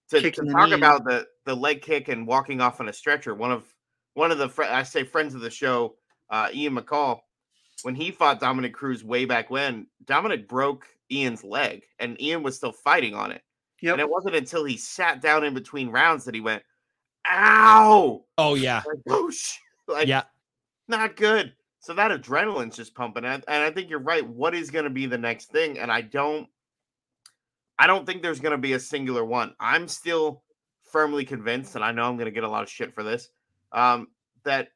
to, to talk knee. about the the leg kick and walking off on a stretcher, one of one of the fr- I say friends of the show, uh, Ian McCall, when he fought Dominick Cruz way back when, Dominick broke Ian's leg, and Ian was still fighting on it. Yep. And it wasn't until he sat down in between rounds that he went, "Ow!"
Oh yeah,
like, whoosh, like yeah, not good. So that adrenaline's just pumping, and I think you're right. What is going to be the next thing? And I don't, I don't think there's going to be a singular one. I'm still firmly convinced, and I know I'm going to get a lot of shit for this, um, that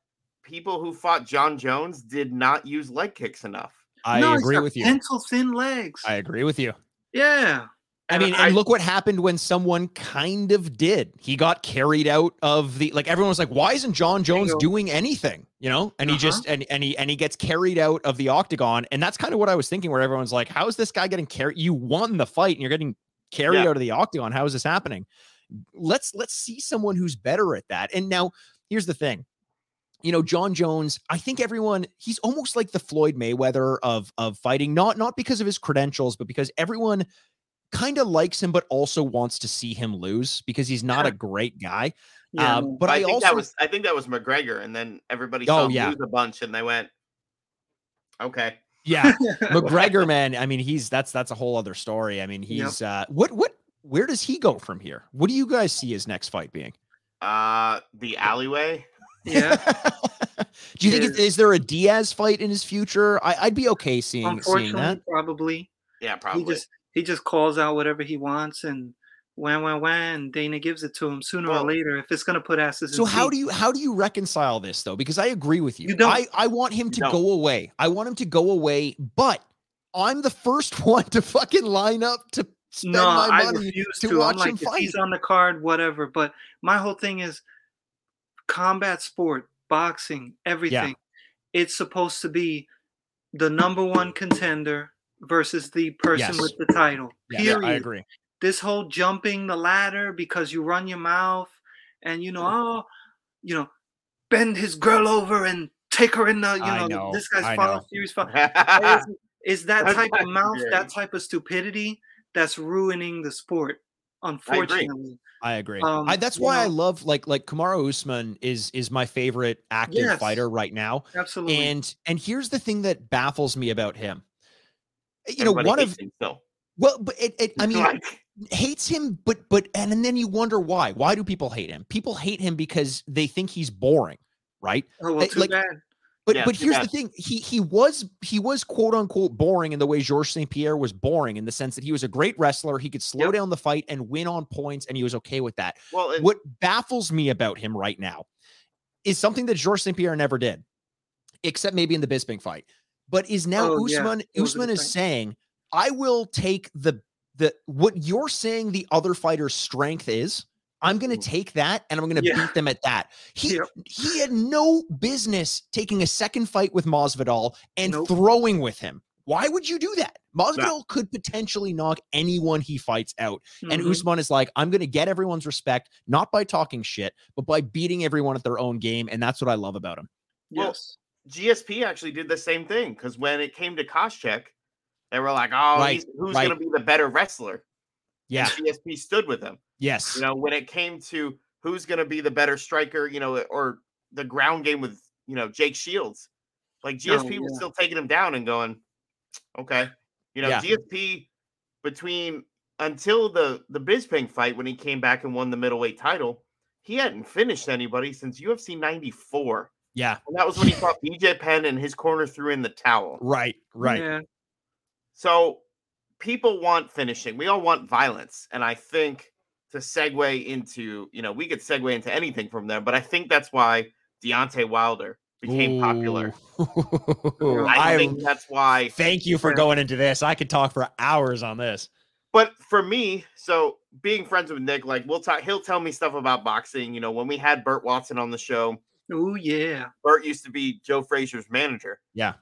people who fought Jon Jones did not use leg kicks enough.
I no, agree with you.
Pencil thin legs.
I agree with you.
Yeah.
I mean, and look what happened when someone kind of did. He got carried out of the like everyone was like, why isn't Jon Jones doing anything? You know, and uh-huh. he just and and he and he gets carried out of the octagon, and that's kind of what I was thinking. Where everyone's like, how is this guy getting carried? You won the fight, and you're getting carried yeah. out of the octagon. How is this happening? Let's let's see someone who's better at that. And now here's the thing you know, Jon Jones, I think everyone he's almost like the Floyd Mayweather of of fighting, not not because of his credentials, but because everyone kind of likes him, but also wants to see him lose because he's not a great guy. Yeah, um, but I, I
think
also
that was I think that was McGregor, and then everybody saw oh, him yeah. lose a bunch, and they went, okay.
Yeah, McGregor, man. I mean, he's that's that's a whole other story. I mean, he's yep. uh, what what where does he go from here? What do you guys see his next fight being?
Uh, the alleyway.
Yeah.
Do you think is there a Diaz fight in his future? I, would be okay seeing seeing that.
Probably.
Yeah, probably.
He just he just calls out whatever he wants and when when when Dana gives it to him sooner well, or later if it's gonna put asses.
So how do you how do you reconcile this though? Because I agree with you. you I I want him to go away. I want him to go away, but I'm the first one to fucking line up to spend no, my money I refuse to, to. watch I'm like, him fight.
He's on the card, whatever. But my whole thing is combat sport, boxing, everything. Yeah. It's supposed to be the number one contender versus the person yes. with the title. Yeah, period. I
agree.
This whole jumping the ladder because you run your mouth and you know, oh, you know, bend his girl over and take her in the, you know, know this guy's father series. is, is that type of mouth, that type of stupidity that's ruining the sport, unfortunately.
I agree. Um, I, that's why know, I love like like Kamaru Usman is is my favorite active yes, fighter right now.
Absolutely.
And and here's the thing that baffles me about him. Eh, you Everybody know, one of well, but it, it I mean, hates him, but but and, and then you wonder why. Why do people hate him? People hate him because they think he's boring, right?
Oh well, too like, bad.
But yeah, but here's the thing. He he was he was quote unquote boring in the way Georges St. Pierre was boring in the sense that he was a great wrestler. He could slow yep. down the fight and win on points, and he was okay with that. Well, what baffles me about him right now is something that Georges St. Pierre never did, except maybe in the Bisping fight. But is now oh, Usman yeah. Usman is saying, I will take the the what you're saying the other fighter's strength is I'm going to mm. take that and I'm going to yeah. beat them at that. He yep. he had no business taking a second fight with Masvidal and nope. throwing with him. Why would you do that? Masvidal no. could potentially knock anyone he fights out. Mm-hmm. And Usman is like, I'm going to get everyone's respect, not by talking shit, but by beating everyone at their own game. And that's what I love about him.
Yes. GSP actually did the same thing because when it came to Koscheck, they were like, oh, right. who's right. going to be the better wrestler?
Yeah.
And GSP stood with him.
Yes.
You know, when it came to who's going to be the better striker, you know, or the ground game with, you know, Jake Shields, like GSP oh, yeah. was still taking him down and going, okay. You know, yeah. GSP between until the the Bisping fight when he came back and won the middleweight title, he hadn't finished anybody since UFC 94.
Yeah.
And that was when he fought BJ Penn and his corner threw in the towel.
Right. Right.
Yeah.
So people want finishing. We all want violence. And I think to segue into, you know, we could segue into anything from there, but I think that's why Deontay Wilder became popular.
Ooh.
I
I
think that's why.
thank you for going into this. I could talk for hours on this.
But for me, so being friends with Nick, like we'll talk, he'll tell me stuff about boxing. You know, when we had Burt Watson on the show,
Oh yeah.
Burt used to be Joe Frazier's manager.
Yeah.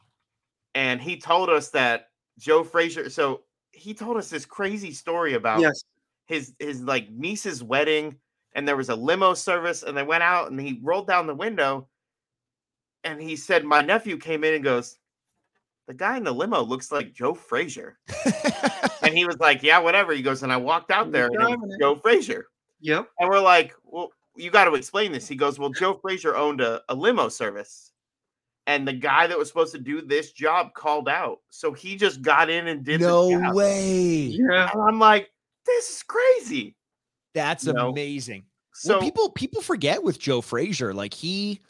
And he told us that Joe Frazier, so he told us this crazy story about
Yes.
his his like niece's wedding, and there was a limo service, and they went out and he rolled down the window and he said, My nephew came in and goes, The guy in the limo looks like Joe Frazier. And he was like, Yeah, whatever. He goes, and I walked out
He was
there and it was. Joe Frazier.
Yep.
And we're like, Well, you got to explain this. He goes, Well, Joe Frazier owned a, a limo service. And the guy that was supposed to do this job called out. So he just got in and did the
no
job.
way.
Yeah.
And I'm like, this is crazy.
That's
You know,
amazing.
So
well, people people forget with Joe Frazier, like he,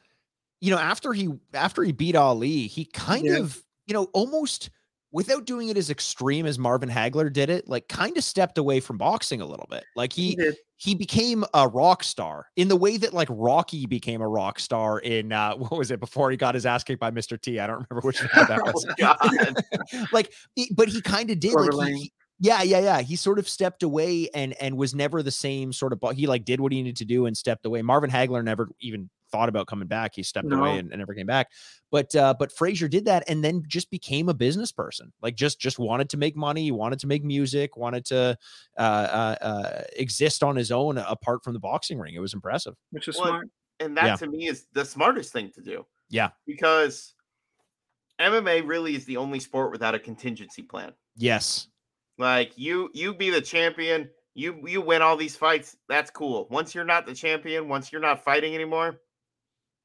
you know, after he after he beat Ali, he kind
Yeah.
of, you know, almost without doing it as extreme as Marvin Hagler did it, like kind of stepped away from boxing a little bit. Like
He
he he became a rock star in the way that like Rocky became a rock star in uh what was it before he got his ass kicked by Mr. T. I don't remember which one that
oh
was.
God.
like but he kind of did like he- yeah yeah yeah he sort of stepped away and and was never the same sort of he like did what he needed to do and stepped away marvin hagler never even thought about coming back he stepped away and, and never came back but uh but frazier did that and then just became a business person like just just wanted to make money wanted to make music wanted to uh uh, uh exist on his own apart from the boxing ring it was impressive
Which is
Well,
smart.
and that
Yeah.
to me is the smartest thing to do.
Yeah.
Because MMA really is the only sport without a contingency plan.
yes
Like you you be the champion, you you win all these fights, that's cool. Once you're not the champion, once you're not fighting anymore,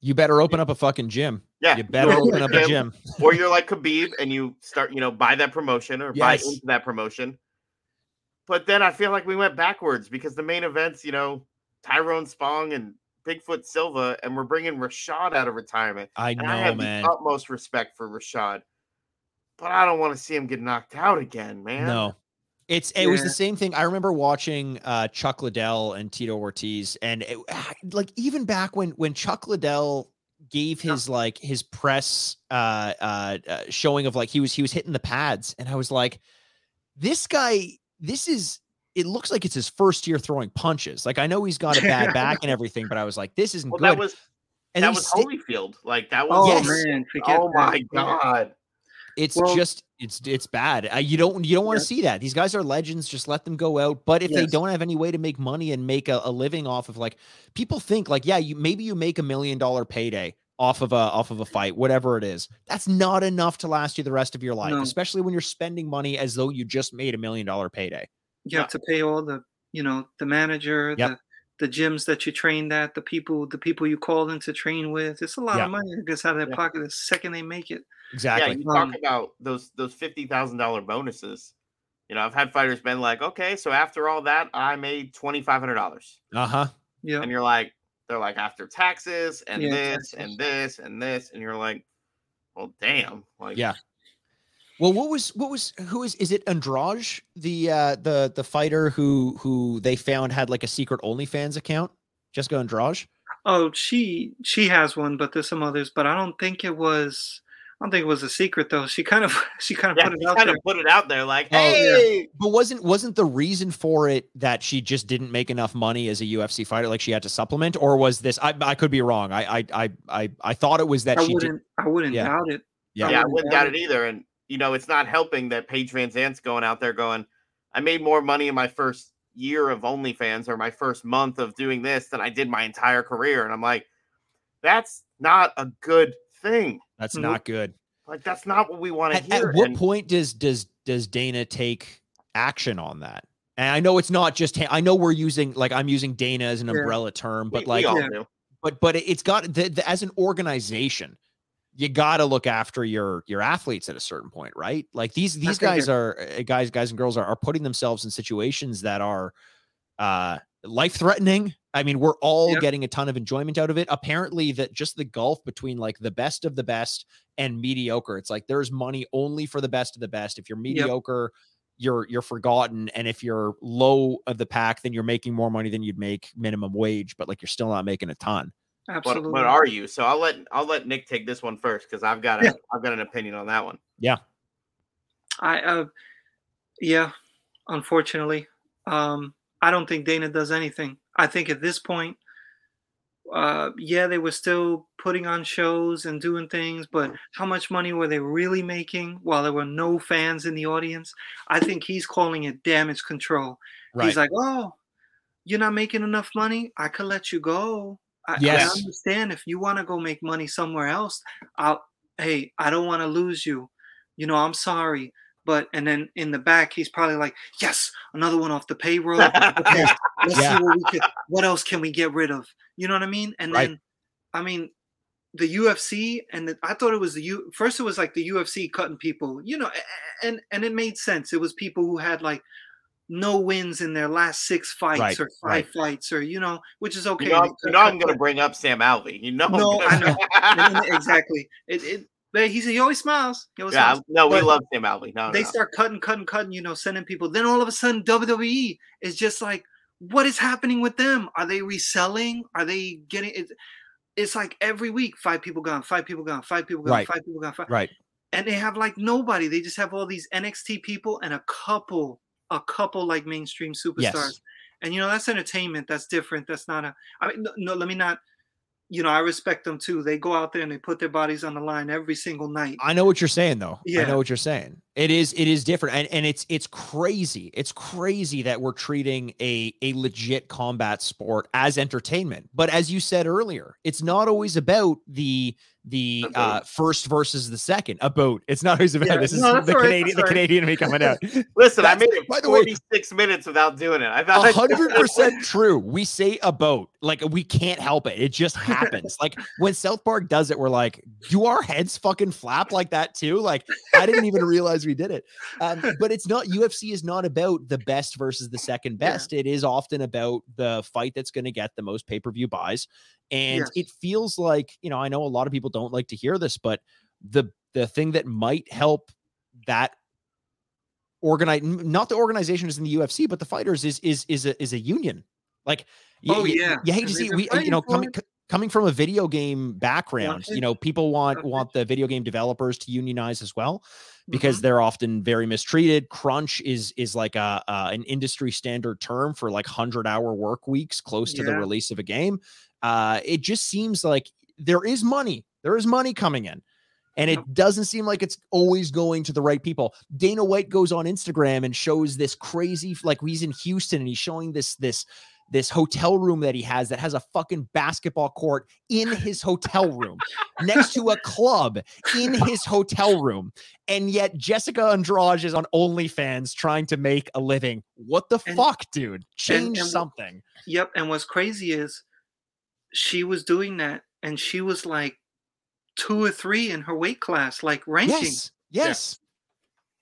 you better open up a fucking gym
yeah,
you better open up a
gym, or you're like Khabib and you start, you know, buy that promotion or buy into that promotion. But then I feel like we went backwards because the main events, you know, Tyrone Spong and Bigfoot Silva, and we're bringing Rashad out of retirement.
i
And I
know
have
man
the utmost respect for Rashad, but I don't want to see him get knocked out again, man.
No. It's it was the same thing. I remember watching uh, Chuck Liddell and Tito Ortiz, and it, like even back when when Chuck Liddell gave his like his press uh, uh uh showing of like he was he was hitting the pads, and I was like, this guy, this is. It looks like it's his first year throwing punches. Like I know he's got a bad back and everything, but I was like, this isn't
Well,
good.
that was
and
that was
sti-
Holyfield. Like that
Oh
was.
Yes.
man, forget
Oh my
Yeah.
god.
It's
Well-
just it's it's bad. Uh, you don't you don't want
Yeah.
to see that. These guys are legends. Just let them go out. But if they don't have any way to make money and make a, a living off of like people think like yeah, you maybe you make a million dollar payday off of a off of a fight, whatever it is. That's not enough to last you the rest of your life,
No.
especially when you're spending money as though you just made a million dollar payday.
You have to pay all the, you know, the manager,
Yep.
the the gyms that you trained at, the people, the people you called in to train with. It's a lot
Yeah.
of money that gets out of their
Yeah.
pocket the second they make it.
Exactly.
Yeah, you
Um,
talk about those those fifty thousand dollar bonuses. You know, I've had fighters been like, okay, so after all that, I made twenty five hundred dollars,
Uh-huh.
Yeah.
and you're like, they're like after taxes and
Yeah,
this
taxes.
and this and this, and you're like, well, damn, like,
Yeah. Well, what was what was who is is it Andrade the uh the the fighter who who they found had like a secret OnlyFans account? Jessica Andrade?
Oh, she she has one, but there's some others. But I don't think it was. I don't think it was a secret though. She kind of she kind of
yeah,
put it out
kind
there.
of put it out there, like,
Oh, yeah.
hey,
But wasn't wasn't the reason for it that she just didn't make enough money as a UFC fighter, like she had to supplement, or was this? I I could be wrong. I I I I, I thought it was that
I
she did.
wouldn't. I wouldn't
Yeah.
doubt it.
Yeah.
yeah, I
wouldn't
wouldn't
doubt
doubt it either. And you know, it's not helping that Paige VanZant's going out there going, I made more money in my first year of OnlyFans or my first month of doing this than I did my entire career. And I'm like, that's not a good thing.
That's
Nope.
not good.
Like that's not what we want to
At,
hear.
at what
And
point does does does Dana take action on that? And I know it's not just. I know we're using like I'm using Dana as an
Yeah.
umbrella term, but
we
like
all
Yeah.
do.
but but it's got the, the, as an organization you got to look after your your athletes at a certain point right like these these guys are uh, guys guys and girls are, are putting themselves in situations that are uh life threatening. I mean, we're all yep. getting a ton of enjoyment out of it. Apparently, that just the gulf between like the best of the best and mediocre. It's like there's money only for the best of the best. If you're mediocre, yep. you're you're forgotten, and if you're low of the pack, then you're making more money than you'd make minimum wage, but like you're still not making a ton.
Absolutely. But, but are you? So I'll let I'll let Nick take this one first because I've got a, yeah. I've got an opinion on that one.
Yeah.
I uh yeah, unfortunately. Um I don't think Dana does anything. I think at this point, uh, yeah, they were still putting on shows and doing things, but how much money were they really making while there were no fans in the audience? I think he's calling it damage control. Right. He's like, oh, you're not making enough money. I could let you go. I, yes. I understand if you want to go make money somewhere else. I'll, hey, I don't want to lose you. You know, I'm sorry. But and then in the back, he's probably like, "Yes, another one off the payroll. Okay, let's yeah. see what we can. What else can we get rid of? You know what I mean? And right. then, I mean, the UFC and the, I thought it was the U. First, it was like the UFC cutting people. You know, and and it made sense. It was people who had like no wins in their last six fights right, or five right. fights or you know which is okay
you know, you know i'm going to bring up sam alvey you know
no i know exactly it, it but he's he always smiles. He always
yeah,
smiles.
no, we but love Sam Alvey. No,
they
no.
start cutting, cutting, cutting. You know, sending people. Then all of a sudden, WWE is just like, what is happening with them? Are they reselling? Are they getting it? It's like every week, five people gone, five people gone, five people gone, right. five people gone, five.
Right.
And they have like nobody. They just have all these NXT people and a couple, a couple like mainstream superstars. Yes. And you know that's entertainment. That's different. That's not a. I mean, no, no let me not you know, I respect them too. They go out there and they put their bodies on the line every single night.
I know what you're saying though. Yeah. I know what you're saying. It is it is different. And and it's it's crazy. It's crazy that we're treating a a legit combat sport as entertainment. But as you said earlier, it's not always about the the uh, first versus the second. A boat. It's not always about yeah, this. Is no, the right, Canadian the right. Canadian me coming out.
Listen, that's, I made it by the 46 way, minutes without doing it. I thought
hundred percent true. We say a boat like we can't help it. It just happens. like when South Park does it, we're like, do our heads fucking flap like that too? Like I didn't even realize we did it. Um, but it's not UFC is not about the best versus the second best. Yeah. It is often about the fight that's going to get the most pay per view buys. And yes. it feels like, you know, I know a lot of people don't like to hear this, but the the thing that might help that organize not the organization is in the UFC, but the fighters is is is a is a union. Like
oh you, yeah,
you, hate to see we you know coming coming from a video game background, you know, people want want the video game developers to unionize as well because mm-hmm. they're often very mistreated. Crunch is is like a uh, an industry standard term for like hundred hour work weeks close to yeah. the release of a game. Uh, it just seems like there is money. There is money coming in. And it doesn't seem like it's always going to the right people. Dana White goes on Instagram and shows this crazy, like he's in Houston and he's showing this this this hotel room that he has that has a fucking basketball court in his hotel room next to a club in his hotel room. And yet Jessica Andrade is on OnlyFans trying to make a living. What the and, fuck, dude? Change and, and, something.
Yep. And what's crazy is she was doing that and she was like two or three in her weight class, like ranking.
Yes. Yes.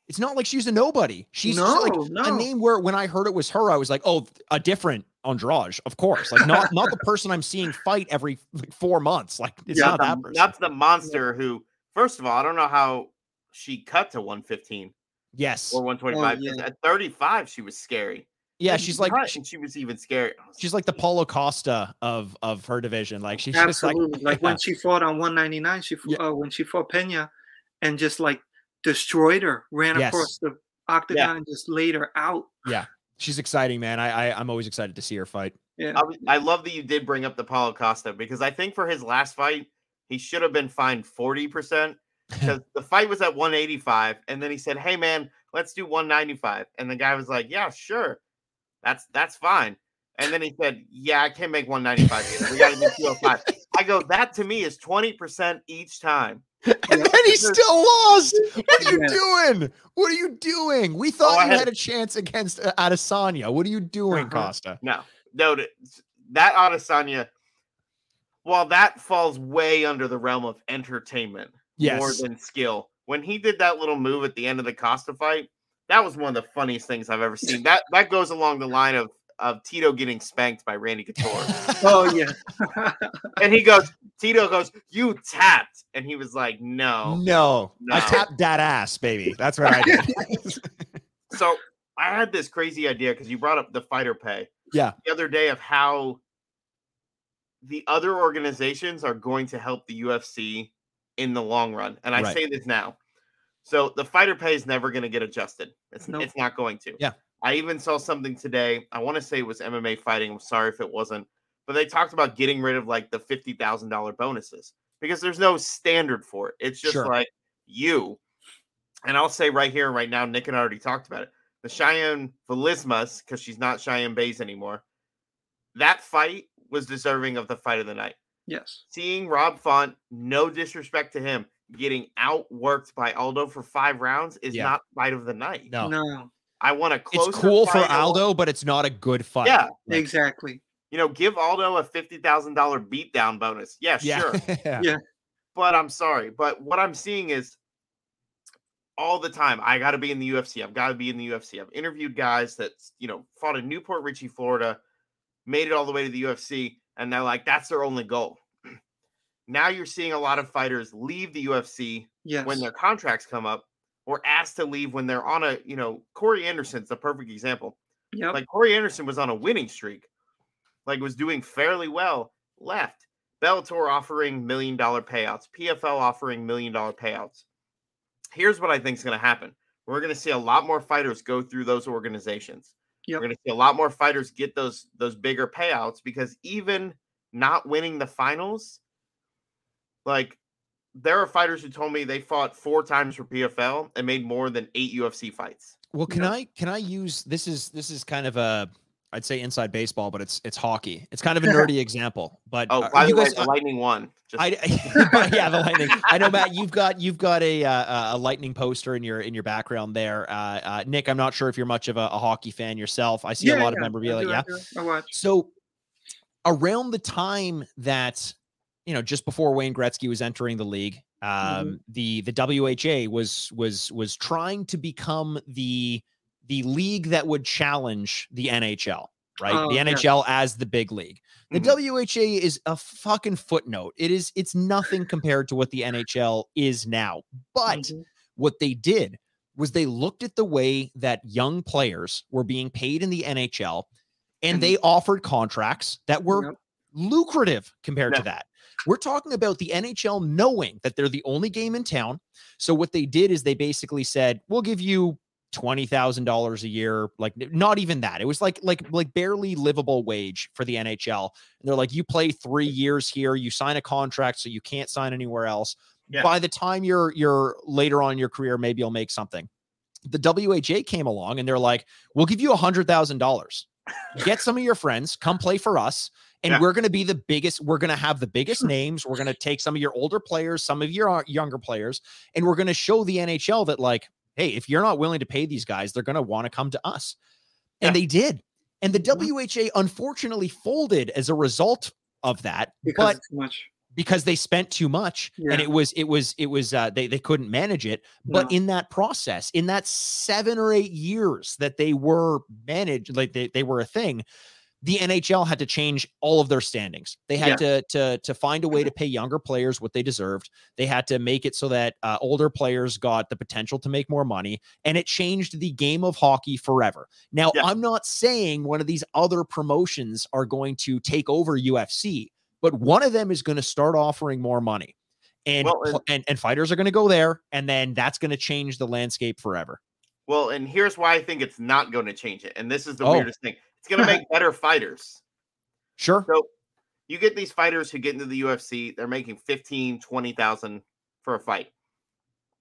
It's not like she's a nobody. She's no, like no. a name where when I heard it was her, I was like, oh, a different Andrade, of course. Like not not the person I'm seeing fight every like, four months. Like it's yeah, not
the,
that person.
That's the monster yeah. who, first of all, I don't know how she cut to 115.
Yes.
Or 125. Oh, yeah. At 35, she was scary.
Yeah, she's like she,
she, was even scary.
She's like the Paulo Costa of of her division. Like she's
Absolutely.
just
like like when she fought on 199, she yeah. uh, when she fought Pena and just like destroyed her, ran yes. across the octagon yeah. and just laid her out.
Yeah she's exciting, man. I, I am always excited to see her fight.
Yeah, I, I, love that you did bring up the Paulo Costa because I think for his last fight he should have been fined forty percent because the fight was at 185 and then he said, "Hey man, let's do 195," and the guy was like, "Yeah, sure, that's that's fine." And then he said, "Yeah, I can't make 195. We got to do 205." I go, "That to me is 20 percent each time."
And then he still lost. What are you doing? What are you doing? We thought oh, you had... had... a chance against uh, Adesanya. What are you doing, uh-huh. Costa?
No, no, that Adesanya. While that falls way under the realm of entertainment, yes. more than skill. When he did that little move at the end of the Costa fight, that was one of the funniest things I've ever seen. That that goes along the line of of Tito getting spanked by Randy Couture.
oh yeah.
and he goes, Tito goes, "You tapped," and he was like, "No,
no,
no.
I tapped that ass, baby. That's what I did."
so I had this crazy idea because you brought up the fighter pay.
Yeah.
The other day of how the other organizations are going to help the UFC in the long run, and I
Right.
say this now. So the fighter pay is never going to get adjusted. It's
Nope.
it's not going to.
Yeah.
I even saw something today. I want to say it was MMA fighting. I'm sorry if it wasn't, but they talked about getting rid of like the fifty thousand dollar bonuses because there's no standard for it. It's just
Sure.
like you. And I'll say right here, right now, Nick and I already talked about it. The Cheyanne Vlismas, because she's not Cheyanne Buys anymore. That fight was deserving of the fight of the night.
yes.
Seeing Rob Font, no disrespect to him, getting outworked by Aldo for five rounds is
Yeah.
not fight of the night.
No,
No.
I want a close.
it's cool for Aldo, but it's not a good fight.
Yeah.
Like,
Exactly.
You know, give Aldo a fifty thousand dollar beatdown bonus. Yeah,
yeah,
sure.
yeah.
Yeah.
But I'm sorry. But what I'm seeing is all the time. I got to be in the UFC. I've got to be in the UFC. I've interviewed guys that you know fought in New Port Richey, Florida, made it all the way to the UFC, and they're like, that's their only goal. now you're seeing a lot of fighters leave the UFC
Yes.
when their contracts come up, or asked to leave when they're on a you know Corey Anderson's the perfect example.
Yep.
Like Corey Anderson was on a winning streak, like was doing fairly well, left. Bellator offering million dollar payouts, PFL offering million dollar payouts. Here's what I think is going to happen. We're going to see a lot more fighters go through those organizations.
Yep.
We're going to see a lot more fighters get those those bigger payouts because even not winning the finals, like there are fighters who told me they fought four times for PFL and made more than eight UFC fights.
Well, can
Yeah.
I can I use this is this is kind of a I'd say inside baseball, but it's it's hockey. It's kind of a nerdy example, but
Oh,
uh,
by
you
the way,
guys,
the
uh,
Lightning won. Just,
I, yeah, the lightning. I know, Matt. You've got you've got a uh, a lightning poster in your in your background there. Uh, uh, Nick, I'm not sure if you're much of a, a hockey fan yourself. I see a lot of
I
memorabilia.
do,
Yeah.
do, I watch.
So around the time that you know, just before Wayne Gretzky was entering the league, um,
Mhm.
the the WHA was was was trying to become the the league that would challenge the NHL, right?
Oh,
the
yeah.
NHL as the big league. The
Mhm.
WHA is a fucking footnote. It is it's nothing compared to what the NHL is now. But
Mhm.
what they did was they looked at the way that young players were being paid in the NHL and
And-
they offered contracts that were
Yep.
lucrative compared to that. We're talking about the NHL knowing that they're the only game in town. So what they did is they basically said, "We'll give you $20,000 a year, like not even that. It was like like like barely livable wage for the NHL." And they're like, "You play 3 years here, you sign a contract so you can't sign anywhere else.
Yeah.
By the time you're you're later on in your career, maybe you'll make something." The WHA came along and they're like, "We'll give you $100,000. Get some of your friends, come play for us." And
Yeah.
we're going to be the biggest. We're going to have the biggest names. We're going to take some of your older players, some of your uh, younger players, and we're going to show the NHL that, like, hey, if you're not willing to pay these guys, they're going to want to come to us. And they did. And the
Mhm.
WHA unfortunately folded as a result of that,
because
but
too much.
because they spent too much and it was it was it was uh they, they couldn't manage it but
No.
in that process in that seven or eight years that they were managed like they, they were a thing the nhl had to change all of their standings they had to to to find a way to pay younger players what they deserved they had to make it so that uh, older players got the potential to make more money and it changed the game of hockey forever now
Yeah.
i'm not saying one of these other promotions are going to take over ufc but one of them is going to start offering more money and
Well,
pl- and, and fighters are going to go there and then that's going to change the landscape forever
Well, and here's why I think it's not going to change it. And this is the
Oh.
weirdest thing. It's going to make better fighters.
sure
So you get these fighters who get into the UFC, they're making 15, 20,000 for a fight.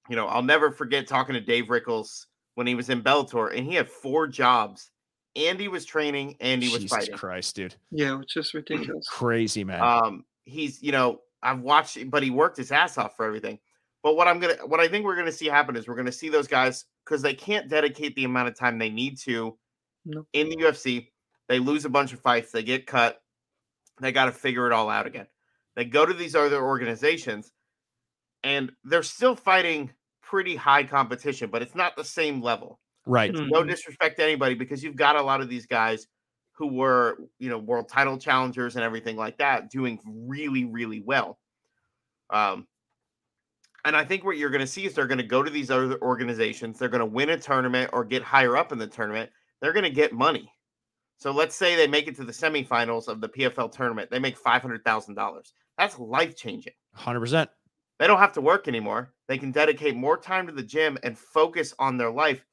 You know, I'll never forget talking to Dave Rickels when he was in Bellator and he had four jobs and he was training and he was
jesus
fighting.
christ dude
Yeah, it's just ridiculous.
crazy man
Um, he's you know I've watched, but he worked his ass off for everything. But what I'm gonna, what I think we're gonna see happen is we're gonna see those guys because they can't dedicate the amount of time they need to
No.
in the UFC. They lose a bunch of fights, they get cut, they got to figure it all out again. They go to these other organizations, and they're still fighting pretty high competition, but it's not the same level
right
no
Mhm.
disrespect to anybody because you've got a lot of these guys who were, you know, world title challengers and everything like that, doing really, really well. Um, and I think what you're going to see is they're going to go to these other organizations. They're going to win a tournament or get higher up in the tournament. They're going to get money. So let's say they make it to the semifinals of the PFL tournament. They make $500,000. That's life changing.
100%.
They don't have to work anymore. They can dedicate more time to the gym and focus on their life,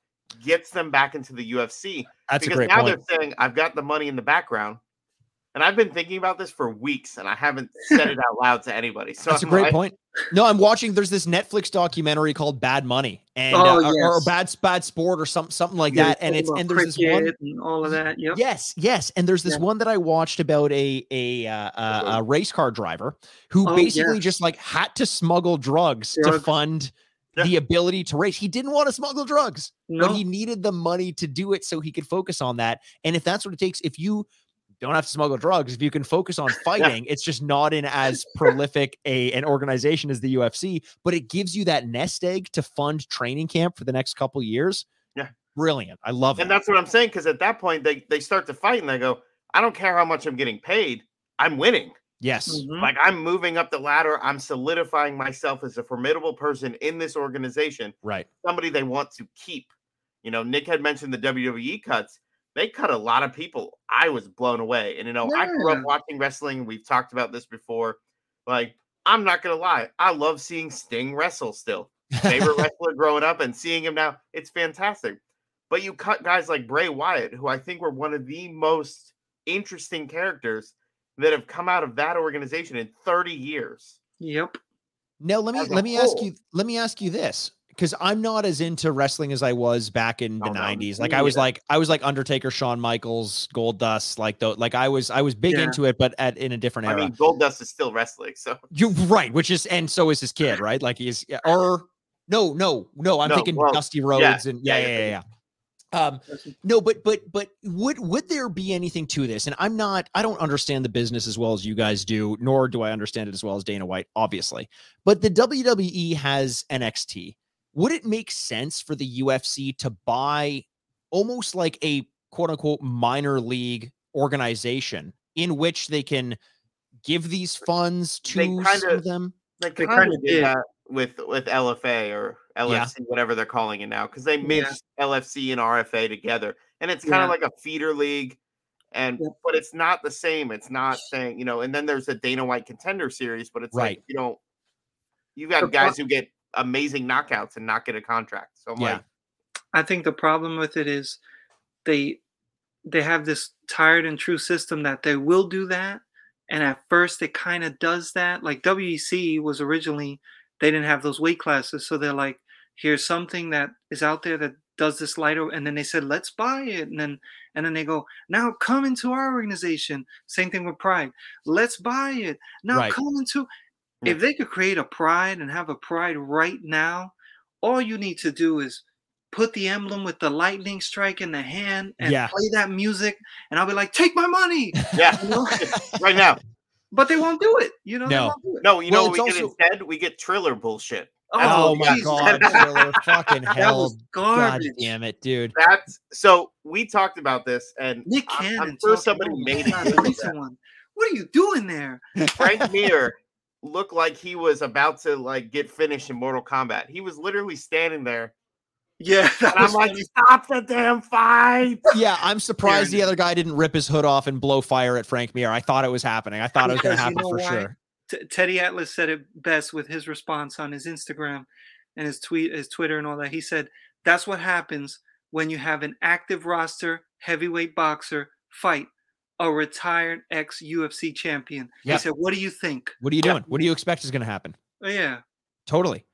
gets them back into the UFC.
That's
because
a great
now
point.
they're saying, I've got the money in the background. And I've been thinking about this for weeks and I haven't said it out loud to anybody. So
That's
I'm
a great
like,
point. No, I'm watching. There's this Netflix documentary called Bad Money and
Oh,
uh, or- or. Bad Bad Sport or something something like
Yeah,
that. And it's and there's this one.
and all of that. Yep.
Yes, yes, and there's this
Yeah.
one that I watched about a a uh, a, a race car driver who
Oh,
basically
yeah.
just like had to smuggle drugs to fund the ability to race. He didn't want to smuggle drugs,
No.
but he needed the money to do it so he could focus on that. And if that's what it takes, if you don't have to smuggle drugs, if you can focus on fighting, it's just not in as prolific a an organization as the UFC, but it gives you that nest egg to fund training camp for the next couple years.
Yeah.
Brilliant. I love it.
and
that.
that's what I'm saying. Because at that point, they, they start to fight and they go, I don't care how much I'm getting paid. I'm winning.
Yes.
Mhm.
Like I'm moving up the ladder. I'm solidifying myself as a formidable person in this organization,
Right.
somebody they want to keep. You know, Nick had mentioned the WWE cuts. They cut a lot of people. I was blown away. And, you know, I grew up watching wrestling. We've talked about this before. Like, I'm not going to lie. I love seeing Sting wrestle still. Favorite wrestler growing up and seeing him now, it's fantastic. But you cut guys like Bray Wyatt, who I think were one of the most interesting characters that have come out of that organization in 30 years.
Yep.
Now let me let me ask you let me ask you this because I'm not as into wrestling as I was back in the
Oh, no,
90s.
me
Like I was like I was like Undertaker, Shawn Michaels, Goldust, like though like I was I was big
Yeah.
into it, but at in a different era.
I mean, Goldust is still wrestling, so
you right, which is and so is his kid, right? Like he's yeah, or no, no, no. I'm
No,
thinking
well,
Dusty Rhodes and yeah,
yeah,
yeah, yeah, yeah. Um, no, but but but would would there be anything to this? And I'm not I don't understand the business as well as you guys do, nor do I understand it as well as Dana White, obviously. But the WWE has NXT. Would it make sense for the UFC to buy almost like a quote unquote minor league organization in which they can give these funds to
They
some
kinda-
of them?
they
They
kind
kinda
of
did.
did that with with LFA or LFC, whatever they're calling it now, because they
Yeah.
LFC and RFA together, and it's kind
Yeah.
of like a feeder league. And
Yep.
but it's not the same. It's not saying you know. And then there's a Dana White contender series, but it's
Right.
like you don't. You
The
got guys who get amazing knockouts and not get a contract. So I'm
Yeah.
like,
I think the problem with it is they they have this tired and true system that they will do that and at first it kind of does that like WEC was originally they didn't have those weight classes so they're like here's something that is out there that does this lighter and then they said let's buy it and then and then they go now come into our organization same thing with pride let's buy it now
Right.
come into
Yeah.
if they could create a pride and have a pride right now all you need to do is put the emblem with the lightning strike in the hand and
Yeah.
play that music and i'll be like take my money
yeah,
You know?
right now.
but they won't do it you know they
No.
won't do it.
No, you
Well,
know we
it's
get
also-
instead? We get Triller bullshit.
Oh,
That's Oh,
my
got.
god, Triller, fucking hell.
was
God damn it, dude.
That's so we talked about this, and
nick
I'm-
cannon
I'm sure somebody
oh
made it.
the recent one what are you doing there
Frank Mir looked like he was about to like get finished in Mortal Kombat. He was literally standing there,
yeah
and I'm like,
funny.
"Stop the damn fight!"
Yeah, I'm surprised the other guy didn't rip his hood off and blow fire at Frank Mir. I thought it was happening. I thought it was going to
Because you
happen
know
for
why?
sure.
T- Teddy Atlas said it best with his response on his Instagram and his tweet, his Twitter, and all that. He said, "That's what happens when you have an active roster heavyweight boxer fight a retired ex UFC champion."
Yeah.
He said, "What do you think?"
What are you doing? What do you expect is going to happen?
Oh, yeah,
Totally.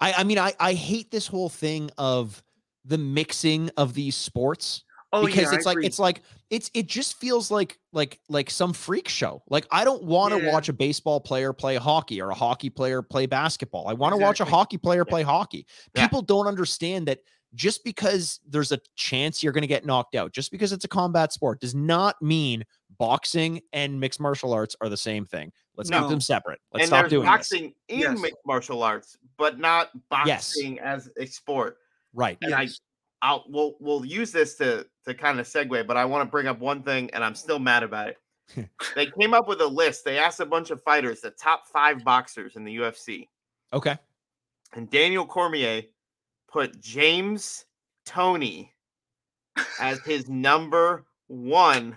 I, I mean, I, I hate this whole thing of the mixing of these sports
oh
because
yeah, I
it's like
agree.
it's like it's it just feels like like like some freak show. Like I don't want to
Yeah.
watch a baseball player play hockey or a hockey player play basketball. I want to watch a hockey player play hockey.
Yeah.
People don't understand that just because there's a chance you're going to get knocked out, just because it's a combat sport, does not mean boxing and mixed martial arts are the same thing. Let's keep them separate. Let's
and
stop
there's
doing this.
boxing in
Yes.
mixed martial arts, but not
Yes.
boxing as a sport.
Right.
And I,
Yes.
I'll we'll we'll use this to to kind of segue, but I want to bring up one thing, and I'm still mad about it. they came up with a list. They asked a bunch of fighters, the top five boxers in the UFC.
Okay.
And Daniel Cormier put James Toney as his number one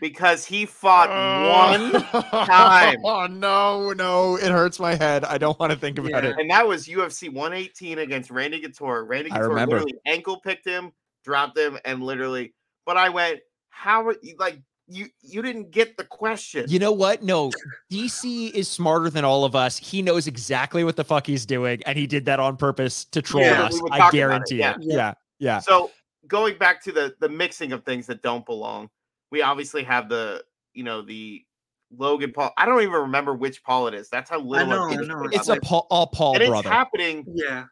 because he fought oh. one time.
Oh no, no, it hurts my head. I don't want to think about yeah. it.
And that was UFC 118 against Randy Couture. Randy Couture literally ankle picked him, dropped him, and literally. But I went, how are you like? You you didn't get the question.
You know what? No, DC is smarter than all of us. He knows exactly what the fuck he's doing, and he did that on purpose to troll yeah, us. I guarantee it. it. Yeah. yeah, yeah.
So going back to the the mixing of things that don't belong we obviously have the you know the Logan Paul. I don't even remember which Paul it is. That's how little
know, it, know.
it's a Paul, all Paul and brother.
It's happening.
Yeah,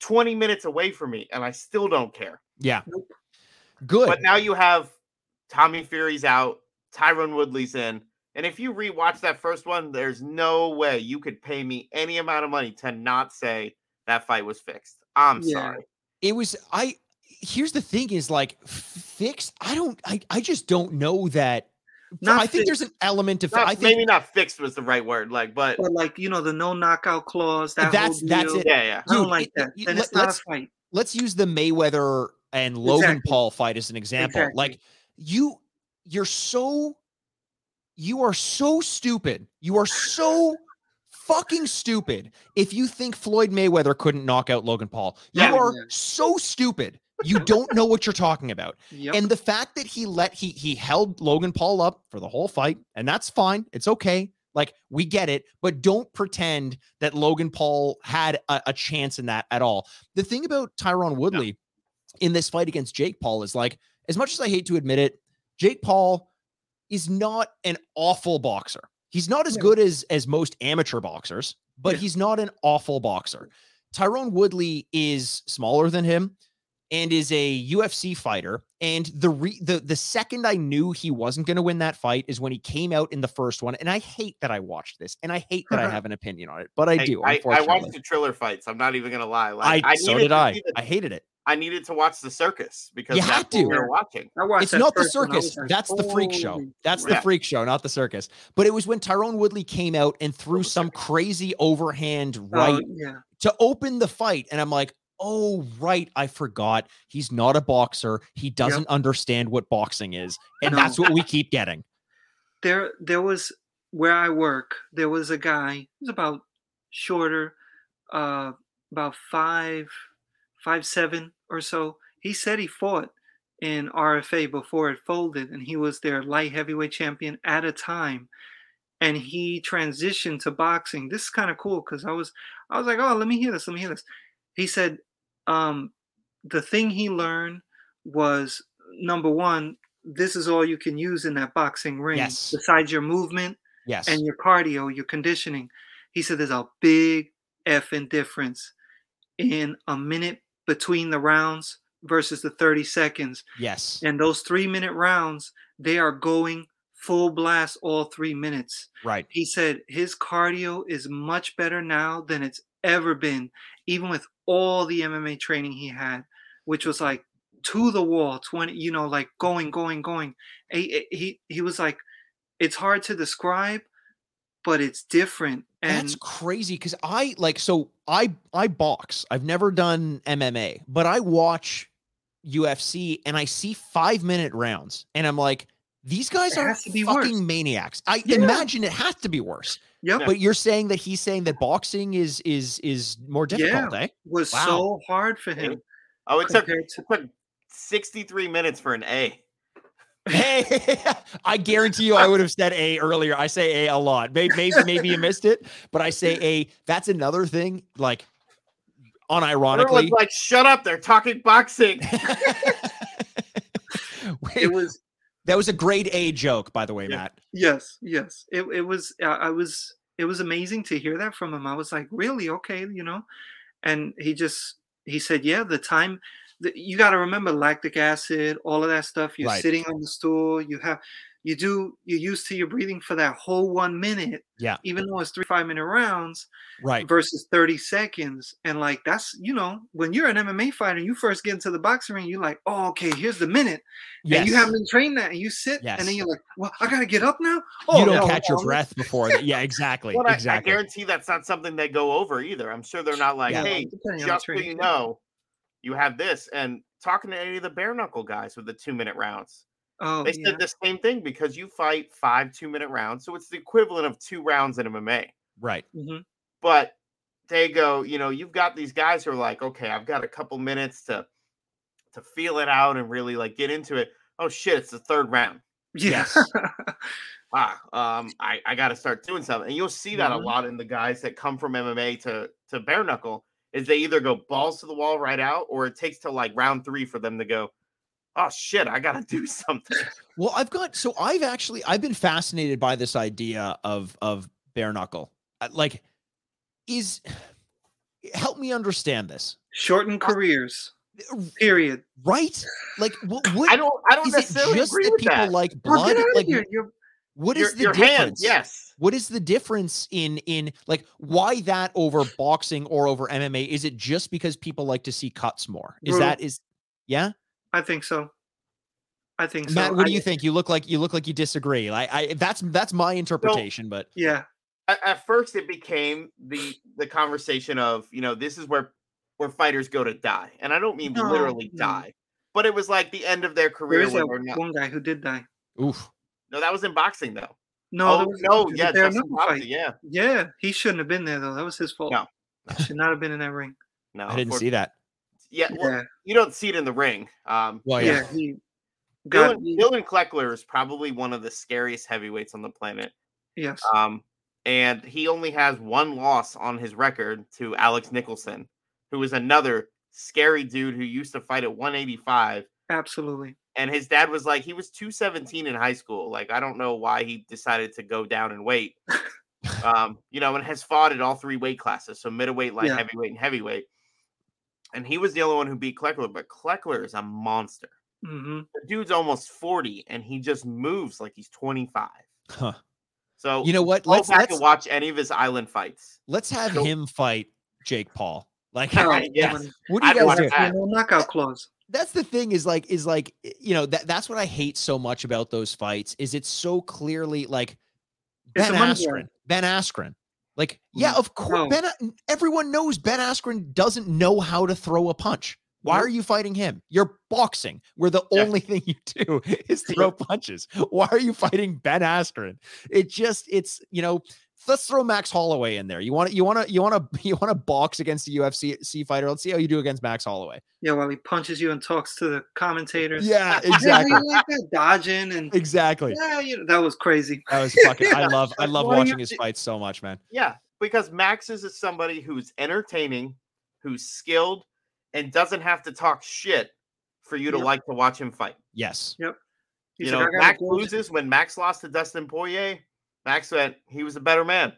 twenty minutes away from me, and I still don't care.
Yeah, good.
But now you have Tommy Fury's out, Tyron Woodley's in, and if you rewatch that first one, there's no way you could pay me any amount of money to not say that fight was fixed. I'm yeah. sorry.
It was I here's the thing is like fixed. I don't I, I just don't know that not I think there's an element of
not,
I think
maybe not fixed was the right word, like but
but like you know the no knockout clause. That
that's that's
it.
Yeah, yeah.
I don't like that. It, then it's not a fight.
Let's use the Mayweather and Logan exactly. Paul fight as an example. Exactly. Like you, you're so, you are so stupid. You are so fucking stupid if you think Floyd Mayweather couldn't knock out Logan Paul. You yeah, are yeah. so stupid you don't know what you're talking about. Yep. And the fact that he let he he held Logan Paul up for the whole fight, and that's fine. It's okay. Like we get it, but don't pretend that Logan Paul had a, a chance in that at all. The thing about Tyron Woodley no. in this fight against Jake Paul is like, as much as I hate to admit it, Jake Paul is not an awful boxer. He's not as good as as most amateur boxers, but yeah. he's not an awful boxer. Tyron Woodley is smaller than him and is a UFC fighter. And the re- the the second I knew he wasn't going to win that fight is when he came out in the first one. And I hate that I watched this, and I hate that I have an opinion on it, but I do.
I, I watched the Triller fights. I'm not even going to lie.
Like, I, I so did I. I hated it.
I needed to watch the circus because you have to. We were watching.
It's not the circus. Like, that's the freak show. That's yeah. the freak show, not the circus. But it was when Tyron Woodley came out and threw some crazy overhand oh, right oh, yeah. to open the fight, and I'm like, oh right i forgot he's not a boxer he doesn't yep. understand what boxing is and no. that's what we keep getting
there there was where i work there was a guy who's about shorter uh about five five seven or so he said he fought in rfa before it folded and he was their light heavyweight champion at a time and he transitioned to boxing this is kind of cool because i was i was like oh let me hear this let me hear this he said um, the thing he learned was number one, this is all you can use in that boxing ring
yes.
besides your movement
yes.
and your cardio, your conditioning. He said there's a big effing difference in a minute between the rounds versus the 30 seconds.
Yes.
And those three minute rounds, they are going full blast all three minutes.
Right.
He said his cardio is much better now than it's ever been, even with all the MMA training he had, which was like to the wall, 20, you know, like going, going, going. He, he, he was like, it's hard to describe, but it's different. And
that's crazy because I like so I I box. I've never done MMA, but I watch UFC and I see five minute rounds, and I'm like, these guys are fucking worse. maniacs. I yeah. imagine it has to be worse.
Yep.
But you're saying that he's saying that boxing is is is more difficult, yeah, eh?
Was wow. so hard for him.
Oh, it took, it took 63 minutes for an A.
Hey, I guarantee you, I would have said A earlier. I say A a lot. Maybe, maybe, maybe you missed it, but I say A. That's another thing. Like, unironically,
like, shut up! They're talking boxing.
it was
that was a grade A joke, by the way, yeah. Matt.
Yes, yes. It it was. Uh, I was. It was amazing to hear that from him. I was like, really? Okay, you know. And he just he said, yeah, the time. The, you got to remember lactic acid, all of that stuff. You're right. sitting on the stool. You have you do you're used to your breathing for that whole one minute.
Yeah.
Even though it's three five minute rounds.
Right.
Versus 30 seconds. And like that's you know, when you're an MMA fighter, you first get into the boxing ring, you're like, oh, okay, here's the minute. Yes. And you haven't been trained that and you sit yes. and then you're like, well, I gotta get up now.
Oh, you don't no, catch no, your breath before that. Yeah, exactly.
Well,
exactly.
I, I, guarantee that's not something they go over either. I'm sure they're not like, yeah. hey, just so you know, you have this. And talking to any of the bare knuckle guys with the two minute rounds
Oh,
they said the same thing because you fight five two minute rounds, so it's the equivalent of two rounds in MMA.
Right.
Mm-hmm.
But they go, you know, you've got these guys who are like, okay, I've got a couple minutes to to feel it out and really like get into it. Oh shit, it's the third round.
Yes.
ah, um, I, I got to start doing something, and you'll see that
Mhm.
a lot in the guys that come from MMA to to bare knuckle. Is they either go balls to the wall right out, or it takes till like round three for them to go, oh shit, I gotta do something.
Well, I've got so I've actually I've been fascinated by this idea of of bare knuckle. Like, is help me understand this,
Shorten careers. Period.
right? Like, what, what
I don't I don't
is it
necessarily
just
agree
that
with
people
that.
like
Well,
blood?
get out of
Like,
here. You're,
what
your
the
your
difference?
hands, yes.
What is the difference in in like why that over boxing or over MMA? Is it just because people like to see cuts more? Is
Bro.
that is yeah?
I think so. I think so.
Matt, what do
I-
you think? You look like you look like you disagree. Like I that's that's my interpretation, but
Yeah.
At, at first, it became the the conversation of you know this is where where fighters go to die, and I don't mean
No,
literally
no.
die, but it was like the end of their career
is
when not.
one guy who did die.
oof.
No, that was in boxing though.
No,
oh
there was,
no,
there was
yeah,
a bare
Justin
fight.
yeah,
Yeah, he shouldn't have been there though. That was his fault.
No.
should not have been in that ring.
no,
I didn't see that.
Yeah, well,
Yeah,
you don't see it in the ring. Um,
Well,
yeah.
Yeah.
He got
Dylan, Dillon Cleckler is probably one of the scariest heavyweights on the planet.
yes.
Um, and he only has one loss on his record to Alex Nicholson, who is another scary dude who used to fight at 185.
Absolutely.
And his dad was like, he was 217 in high school. Like, I don't know why he decided to go down and weight. um, you know, and has fought at all three weight classes. So middleweight, light
Yeah.
heavyweight, and heavyweight. And he was the only one who beat Cleckler, but Cleckler is a monster.
hmm
The dude's almost 40 and he just moves like he's 25.
Huh.
So
You know what? Let's let's
and watch any of his island fights.
let's have
So-
him fight Jake Paul. Like
Oh,
Yes.
what do you
I'd
guys do?
that.
No knockout clause.
That's the thing is like is like you know that that's what I hate so much about those fights is it's so clearly like
It's
Ben Askren. Ben Askren. Like yeah,
Mm-hmm.
of course
No.
Ben everyone knows Ben Askren doesn't know how to throw a punch. Why are you fighting him? You're boxing, where the
Yeah.
only thing you do is throw punches. Why are you fighting Ben Askren? It just it's you know let's throw Max Holloway in there. You want to you want to you want to you want to box against a UFC C fighter. Let's see how you do against Max Holloway.
Yeah, while he punches you and talks to the commentators.
Yeah, exactly.
you like that dodging and
Exactly.
yeah, you know, that was crazy.
That was fucking. I love. I love
Well,
watching his fights so much, man.
Yeah, because Max is somebody who's entertaining, who's skilled, and doesn't have to talk shit for you to
Yep.
like to watch him fight.
Yes.
He's
you know, Max loses when Max lost to Dustin Poirier. Max went, he was a better man.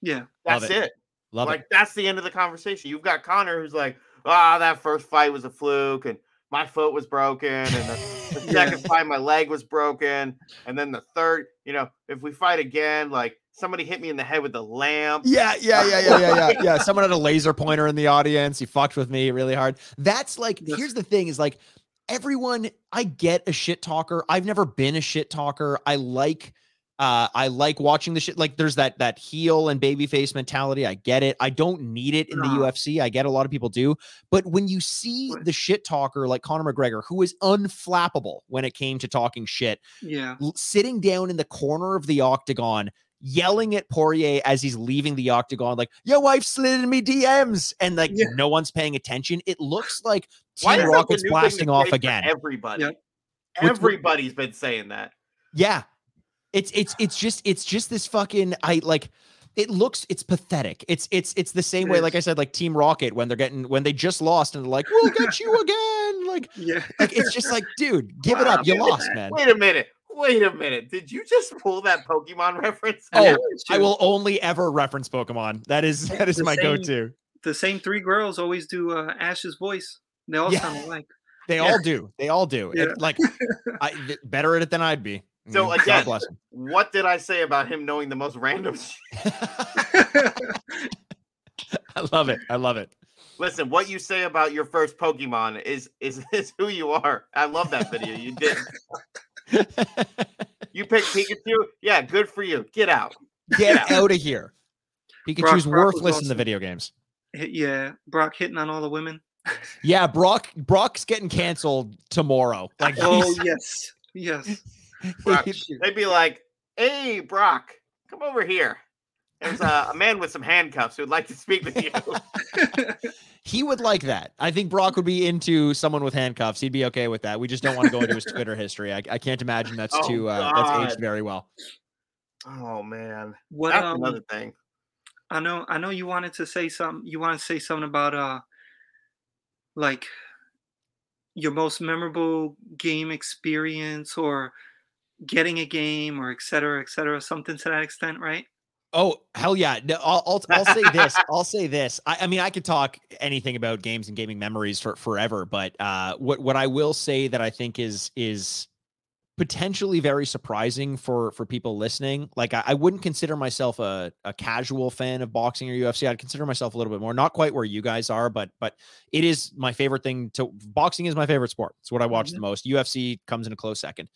Yeah,
That's
Love
it.
it. Love
like
it.
that's the end of the conversation. You've got Conor who's like, ah, that first fight was a fluke, and my foot was broken, and the, the
Yeah.
second fight my leg was broken, and then the third, you know, if we fight again, like somebody hit me in the head with a lamp.
Yeah, yeah, yeah, yeah, yeah, yeah. Yeah. Someone had a laser pointer in the audience. He fucked with me really hard. That's like.
Yes.
Here's the thing: is like everyone. I get a shit talker. I've never been a shit talker. I like. Uh, I like watching the shit. Like, there's that that heel and babyface mentality. I get it. I don't need it in the UFC. I get a lot of people do, but when you see the shit talker like Conor McGregor, who is unflappable when it came to talking shit,
yeah,
sitting down in the corner of the octagon, yelling at Poirier as he's leaving the octagon, like, your wife slid in me DMs, and like
Yeah.
no one's paying attention. It looks like Team
is
Rocket's blasting off again.
Everybody.
Which-
Everybody's been saying that.
Yeah. It's it's it's just it's just this fucking I like it looks it's pathetic. It's it's it's the same
It
way, like I said, like Team Rocket when they're getting when they just lost and they're like, we'll get you again. Like,
yeah.
like it's just like, dude, give it up. You lost, man.
Wait a minute. Wait a minute. Did you just pull that Pokemon reference?
Oh, I will only ever reference Pokemon. That is that is
The
my
same-
go-to.
The same three girls always do uh, Ash's voice. They all
Yeah.
sound alike.
They
Yeah.
all do. They all do. It-
Yeah.
like I better at it than I'd be.
So mm, again, what did I say about him knowing the most random?
I love it. I love it.
Listen, what you say about your first Pokemon is is is who you are. I love that video. You did. you picked Pikachu. Yeah, good for you. Get out.
Get, Get out. of here. Pikachu's Brock, worthless Brock in the video games.
Yeah, Brock hitting on all the women.
yeah, Brock Brock's getting canceled tomorrow. Like,
oh yes, yes.
Brock, they'd be like, "Hey, Brock, come over here." There's a, a man with some handcuffs who'd like to speak with you.
he would like that. I think Brock would be into someone with handcuffs. He'd be okay with that. We just don't want to go into his Twitter history. I, I can't imagine that's oh, too uh, that's aged very well.
Oh man, what that's um, another thing.
I know. I know you wanted to say something. You want to say something about uh, like your most memorable game experience or getting a game or et cetera, et cetera, something to that extent, right?
Oh hell yeah! No, I'll, I'll, I'll say this. I'll say this. I, I, mean, I could talk anything about games and gaming memories for forever, but uh, what what I will say that I think is is potentially very surprising for for people listening. Like I, I wouldn't consider myself a, a casual fan of boxing or UFC. I'd consider myself a little bit more, not quite where you guys are, but but it is my favorite thing to boxing is my favorite sport. It's what I watch mm-hmm. the most. UFC comes in a close second.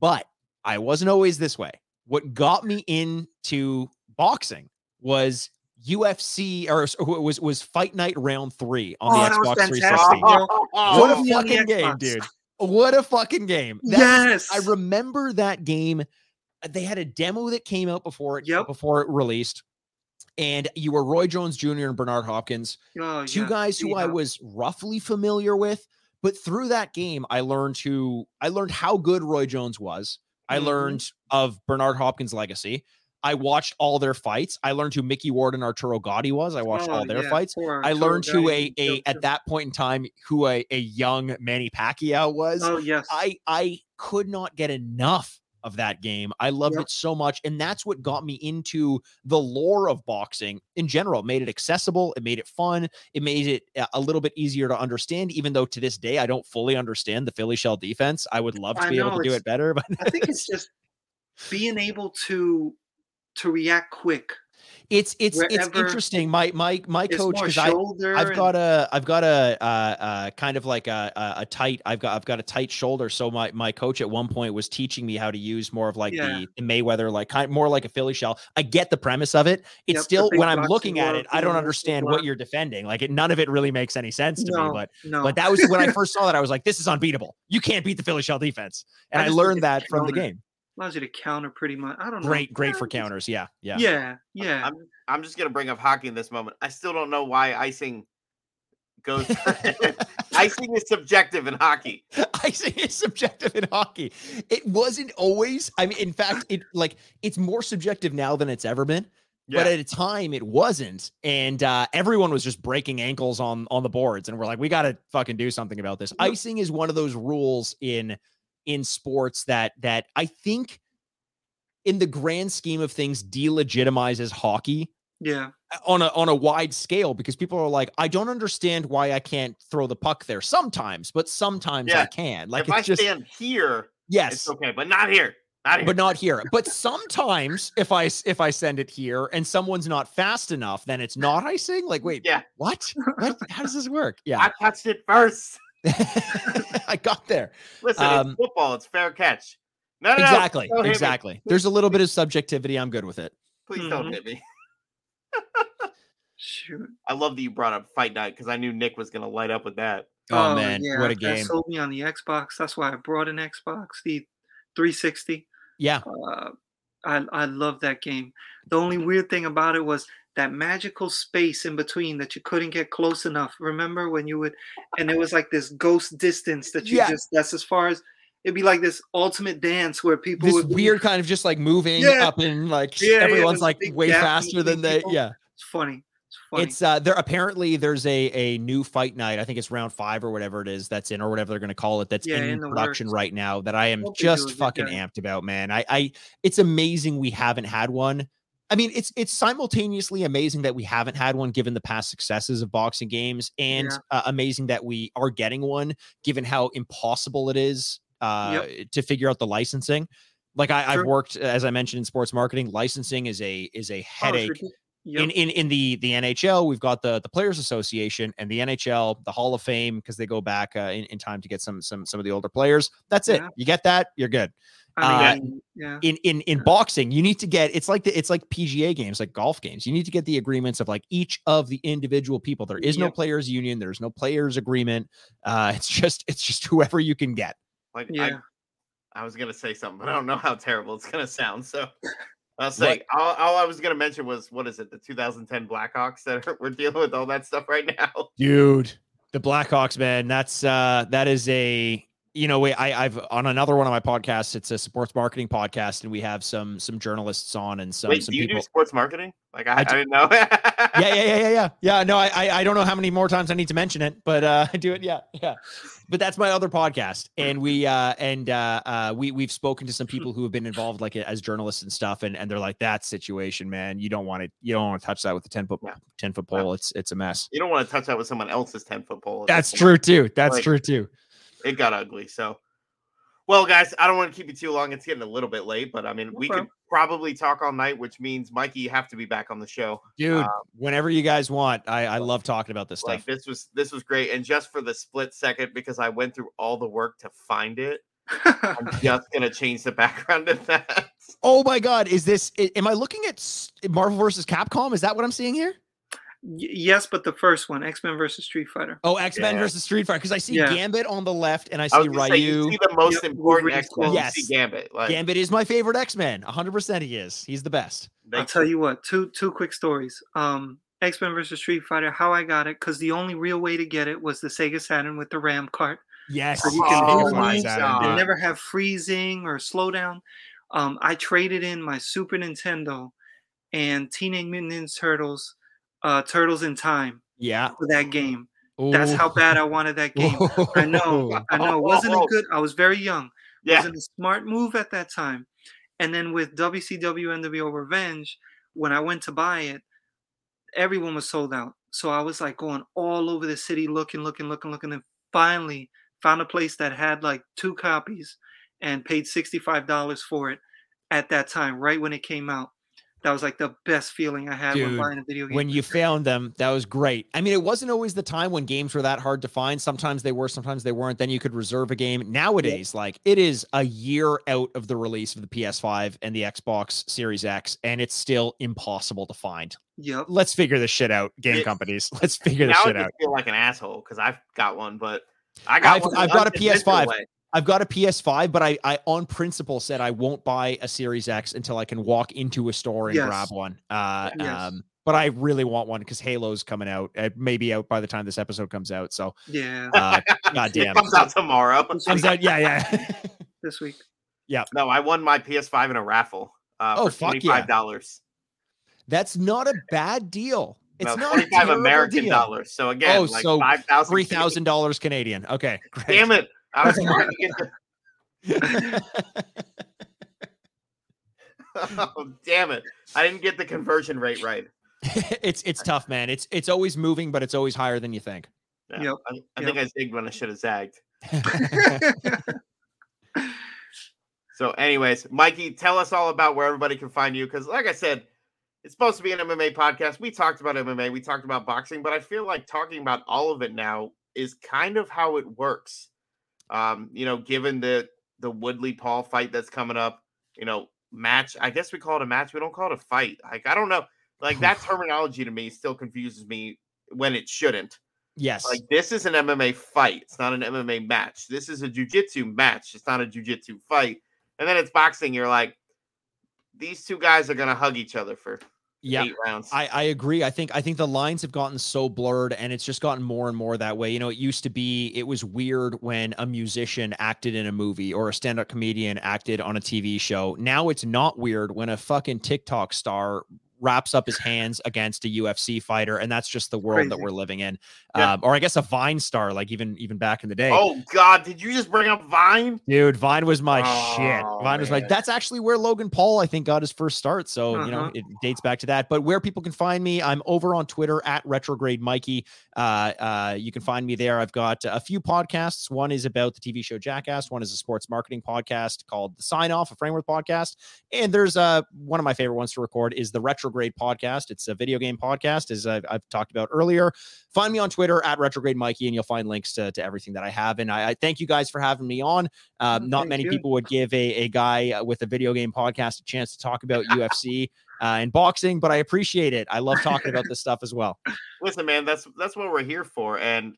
But I wasn't always this way. What got me into boxing was UFC or was was Fight Night Round Three on oh, the Xbox 360. what a fucking game, dude! What a fucking game!
That's, yes,
I remember that game. They had a demo that came out before it yep. before it released, and you were Roy Jones Jr. and Bernard Hopkins, oh, two yeah. guys who yeah. I was roughly familiar with. But through that game, I learned who I learned how good Roy Jones was. I mm-hmm. learned of Bernard Hopkins' legacy. I watched all their fights. I learned who Micky Ward and Arturo Gatti was. I watched oh, all their yeah, fights. I learned who a, a at that point in time who a, a young Manny Pacquiao was.
Oh yes.
I I could not get enough of that game. I loved yep. it so much. And that's what got me into the lore of boxing in general. It made it accessible, it made it fun, it made it a little bit easier to understand, even though to this day I don't fully understand the Philly shell defense. I would love to I be know, able to do it better. But
I think it's just being able to to react quick
it's it's Wherever, it's interesting. My my my coach because I I've got a I've got a uh, uh, kind of like a, a, a tight I've got I've got a tight shoulder. So my my coach at one point was teaching me how to use more of like yeah. the, the, Mayweather like kind more like a Philly shell. I get the premise of it. It's yep, still when I'm looking at it, I don't understand what you're defending. Like it, none of it really makes any sense to no, me. But no. but that was when I first saw that I was like, this is unbeatable. You can't beat the Philly shell defense, and I, I learned that from the game
allows you to counter pretty much. I don't know.
Great, great for counters. Yeah, yeah,
yeah, yeah.
I'm, I'm just gonna bring up hockey in this moment. I still don't know why icing goes. icing is subjective in hockey.
Icing is subjective in hockey. It wasn't always. I mean, in fact, it like it's more subjective now than it's ever been. Yeah. But at a time, it wasn't, and uh, everyone was just breaking ankles on on the boards, and we're like, we got to fucking do something about this. Icing is one of those rules in in sports that that I think in the grand scheme of things delegitimizes hockey.
Yeah.
Uh, on a on a wide scale because people are like, I don't understand why I can't throw the puck there sometimes, but sometimes yeah. I can. Like
if I just, stand here,
yes,
it's okay, but not here. Not here.
But not here. But sometimes if I if I send it here and someone's not fast enough, then it's not icing. Like, wait, yeah, what? what? How does this work? Yeah,
I touched it first.
I got there.
Listen, um, it's football. It's fair catch. No, no,
exactly, no, exactly. There's a little bit of subjectivity. I'm good with it.
Please mm-hmm. don't hit me.
Shoot.
I love that you brought up Fight Night because I knew Nick was going to light up with that.
Oh, oh man, yeah. what a game!
That sold me on the Xbox. That's why I brought an Xbox, the 360.
Yeah,
uh, I I love that game. The only weird thing about it was that magical space in between that you couldn't get close enough. Remember when you would, and it was like this ghost distance that you yeah. just, that's as far as, it'd be like this ultimate dance where people
this weird kind of just like moving yeah. up and like yeah, everyone's like way faster than they, yeah.
It's funny.
It's, funny. it's uh there apparently there's a a new fight night. I think it's round five or whatever it is that's in or whatever they're gonna call it that's in, in production works. right now that I am just fucking amped about, man. I I it's amazing we haven't had one I mean, it's it's simultaneously amazing that we haven't had one given the past successes of boxing games, and yeah. uh, amazing that we are getting one given how impossible it is uh, yep. to figure out the licensing. Like I, have worked, as I mentioned, in sports marketing. Licensing is a is a oh, headache. Oh, yep. In in in the the NHL, we've got the the Players Association and the NHL, the Hall of Fame, because they go back uh, in, in time to get some some some of the older players. That's it. Yeah. You get that, you're good. I mean, uh, yeah. In in in boxing, you need to get it's like the it's like PGA games, like golf games. You need to get the agreements of like each of the individual people. There is no players union. There's no players agreement. Uh, it's just it's just whoever you can get.
Like yeah. I, I was gonna say something, but I don't know how terrible it's gonna sound. So I'll say all, all, I was gonna mention was what is it, the 2010 Blackhawks that are, we're dealing with all that stuff right now.
Dude, the Blackhawks, man, that's uh that is a you know, we, I, I've on another one of my podcasts. It's a sports marketing podcast, and we have some some journalists on and some.
Wait,
some
do you
people.
do sports marketing? Like I, I, I didn't know.
yeah, yeah, yeah, yeah, yeah. Yeah, no, I, I don't know how many more times I need to mention it, but uh, I do it. Yeah, yeah. But that's my other podcast, and we uh, and uh, uh, we we've spoken to some people who have been involved, like as journalists and stuff, and and they're like, that situation, man, you don't want to, you don't want to touch that with a ten foot yeah. ten foot pole. It's it's a mess.
You don't want to touch that with someone else's ten foot pole.
That's true too. That's like, true too.
It got ugly, so. Well, guys, I don't want to keep you too long. It's getting a little bit late, but I mean, we could probably talk all night, which means Mikey, you have to be back on the show,
dude. Um, whenever you guys want, I, I love talking about this like,
stuff. This was this was great, and just for the split second, because I went through all the work to find it, I'm just gonna change the background of that.
Oh my god, is this? Am I looking at Marvel versus Capcom? Is that what I'm seeing here?
Yes, but the first one, X Men versus Street Fighter.
Oh, X Men yeah. versus Street Fighter, because I see yeah. Gambit on the left and I see I Ryu. Say,
you see the most yep. important X Men. Yes, Gambit.
Like, Gambit is my favorite X Men. 100. percent He is. He's the best.
I'll tell you what. Two two quick stories. Um, X Men versus Street Fighter. How I got it because the only real way to get it was the Sega Saturn with the RAM cart.
Yes, so you can
oh, Saturn, never have freezing or slowdown. Um, I traded in my Super Nintendo and Teenage Mutant Ninja Turtles uh, Turtles in Time.
Yeah.
For that game. Ooh. That's how bad I wanted that game. I know. I know. It wasn't a good. I was very young. Yeah. Wasn't a smart move at that time. And then with WCW NWO Revenge, when I went to buy it, everyone was sold out. So I was like going all over the city looking, looking, looking, looking, and finally found a place that had like two copies and paid $65 for it at that time, right when it came out that was like the best feeling I had Dude, when buying a video game.
When you found them, that was great. I mean, it wasn't always the time when games were that hard to find. Sometimes they were, sometimes they weren't. Then you could reserve a game. Nowadays, yeah. like it is a year out of the release of the PS5 and the Xbox Series X, and it's still impossible to find.
Yep.
Let's figure this shit out, game it, companies. Let's figure this shit out.
I feel like an asshole because I've got one, but I got
I've, I've got a PS5. Way. I've got a PS5, but I, I on principle said I won't buy a Series X until I can walk into a store and yes. grab one. Uh, yes. um, but I really want one because Halo's coming out. It may be out by the time this episode comes out. So
yeah, uh,
god damn,
it comes out tomorrow.
comes out, yeah, yeah.
this week.
Yeah.
No, I won my PS5 in a raffle. Uh, oh, for $25. Yeah.
That's not a bad deal. It's
no, not 25 American deal. dollars. So again, oh, like so
$3,000 Canadian. Okay.
Great. Damn it. I was trying to get the. oh damn it! I didn't get the conversion rate right.
it's it's tough, man. It's it's always moving, but it's always higher than you think.
Yeah, yep. I, I yep. think I zigged when I should have zagged. so, anyways, Mikey, tell us all about where everybody can find you because, like I said, it's supposed to be an MMA podcast. We talked about MMA, we talked about boxing, but I feel like talking about all of it now is kind of how it works. Um, you know, given the the Woodley Paul fight that's coming up, you know, match. I guess we call it a match. We don't call it a fight. Like I don't know. Like that terminology to me still confuses me when it shouldn't.
Yes.
Like this is an MMA fight. It's not an MMA match. This is a jujitsu match. It's not a jujitsu fight. And then it's boxing. You're like, these two guys are gonna hug each other for yeah, rounds.
I, I agree. I think I think the lines have gotten so blurred and it's just gotten more and more that way. You know, it used to be it was weird when a musician acted in a movie or a stand-up comedian acted on a TV show. Now it's not weird when a fucking TikTok star wraps up his hands against a UFC fighter, and that's just the world Crazy. that we're living in. Yeah. Um, or I guess a Vine star, like even even back in the day.
Oh God, did you just bring up Vine?
Dude, Vine was my oh, shit. Vine man. was my. That's actually where Logan Paul, I think, got his first start. So uh-huh. you know, uh-huh. it dates back to that. But where people can find me, I'm over on Twitter at retrograde Mikey. Uh, uh, you can find me there. I've got a few podcasts. One is about the TV show Jackass. One is a sports marketing podcast called The Sign Off, a framework podcast. And there's uh one of my favorite ones to record is the Retrograde podcast. It's a video game podcast, as I've, I've talked about earlier. Find me on Twitter at Retrograde Mikey, and you'll find links to, to everything that I have. And I, I thank you guys for having me on. Um, not many you. people would give a, a guy with a video game podcast a chance to talk about UFC. Uh, and boxing, but I appreciate it. I love talking about this stuff as well.
Listen, man, that's that's what we're here for, and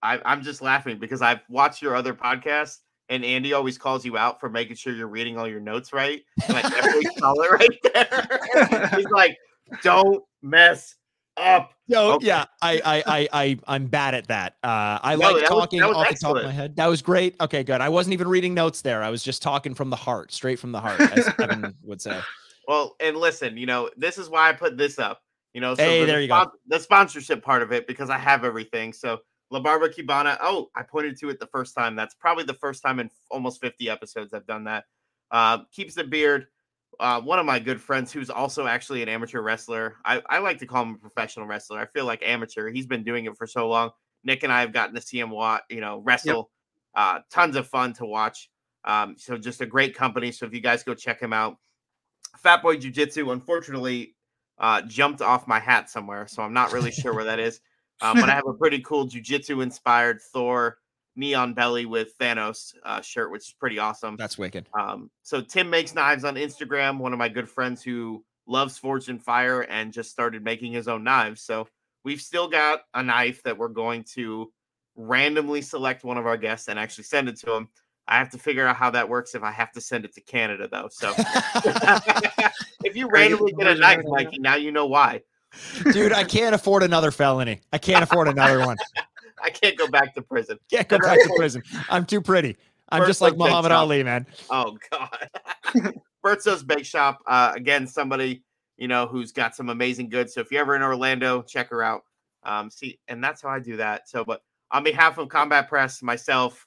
I, I'm just laughing because I've watched your other podcasts and Andy always calls you out for making sure you're reading all your notes right. And I definitely saw it right there. Like, "Don't mess up."
Yo, okay. yeah, I, I, I, I, I'm bad at that. Uh, I no, like talking was, off excellent. the top of my head. That was great. Okay, good. I wasn't even reading notes there. I was just talking from the heart, straight from the heart, as Kevin would say.
Well, and listen, you know, this is why I put this up. You know,
so hey, there
the,
you go.
The sponsorship part of it because I have everything. So La Barba Cubano. Oh, I pointed to it the first time. That's probably the first time in almost 50 episodes I've done that. Uh, keeps the beard. Uh, one of my good friends who's also actually an amateur wrestler. I, I like to call him a professional wrestler. I feel like amateur. He's been doing it for so long. Nick and I have gotten to see him watch, you know, wrestle. Yep. Uh, tons of fun to watch. Um, so just a great company. So if you guys go check him out, Fat Boy Jiu Jitsu, unfortunately, uh, jumped off my hat somewhere, so I'm not really sure where that is. Um, but I have a pretty cool jujitsu inspired Thor neon belly with Thanos uh, shirt, which is pretty awesome.
That's wicked.
Um, so Tim makes knives on Instagram. One of my good friends who loves Forged in Fire and just started making his own knives. So we've still got a knife that we're going to randomly select one of our guests and actually send it to him. I have to figure out how that works if I have to send it to Canada though. So if you randomly get a knife, Mikey, now you know why.
Dude, I can't afford another felony. I can't afford another one.
I can't go back to prison.
Can't go back to prison. I'm too pretty. I'm just like Muhammad Ali, man.
Oh God. Bertsos Bake Shop. Uh, again, somebody you know who's got some amazing goods. So if you're ever in Orlando, check her out. Um, see, and that's how I do that. So, but on behalf of Combat Press, myself,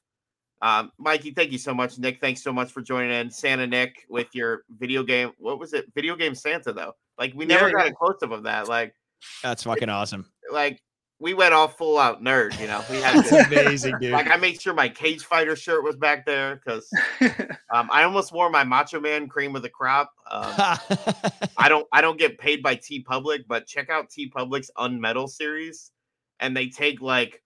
um, Mikey, thank you so much. Nick, thanks so much for joining in. Santa Nick with your video game. What was it? Video game Santa though. Like we never yeah, got a close up of that. Like
that's fucking awesome.
Like we went all full out nerd. You know, we had
this, amazing, dude.
Like I made sure my Cage Fighter shirt was back there because um, I almost wore my Macho Man cream of the crop. Um, I don't, I don't get paid by TeePublic, but check out TeePublic's Unmetal series, and they take like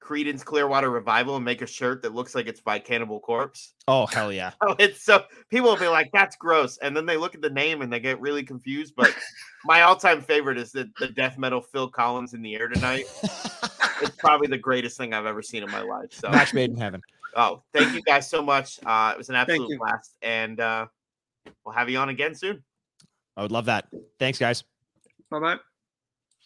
Creedence Clearwater Revival and make a shirt that looks like it's by Cannibal Corpse.
Oh hell yeah!
Oh, it's so people will be like, "That's gross," and then they look at the name and they get really confused. But my all-time favorite is the the death metal Phil Collins in the air tonight. it's probably the greatest thing I've ever seen in my life. So
match made in heaven.
Oh, thank you guys so much. Uh, it was an absolute blast, and uh, we'll have you on again soon.
I would love that. Thanks, guys.
Bye bye.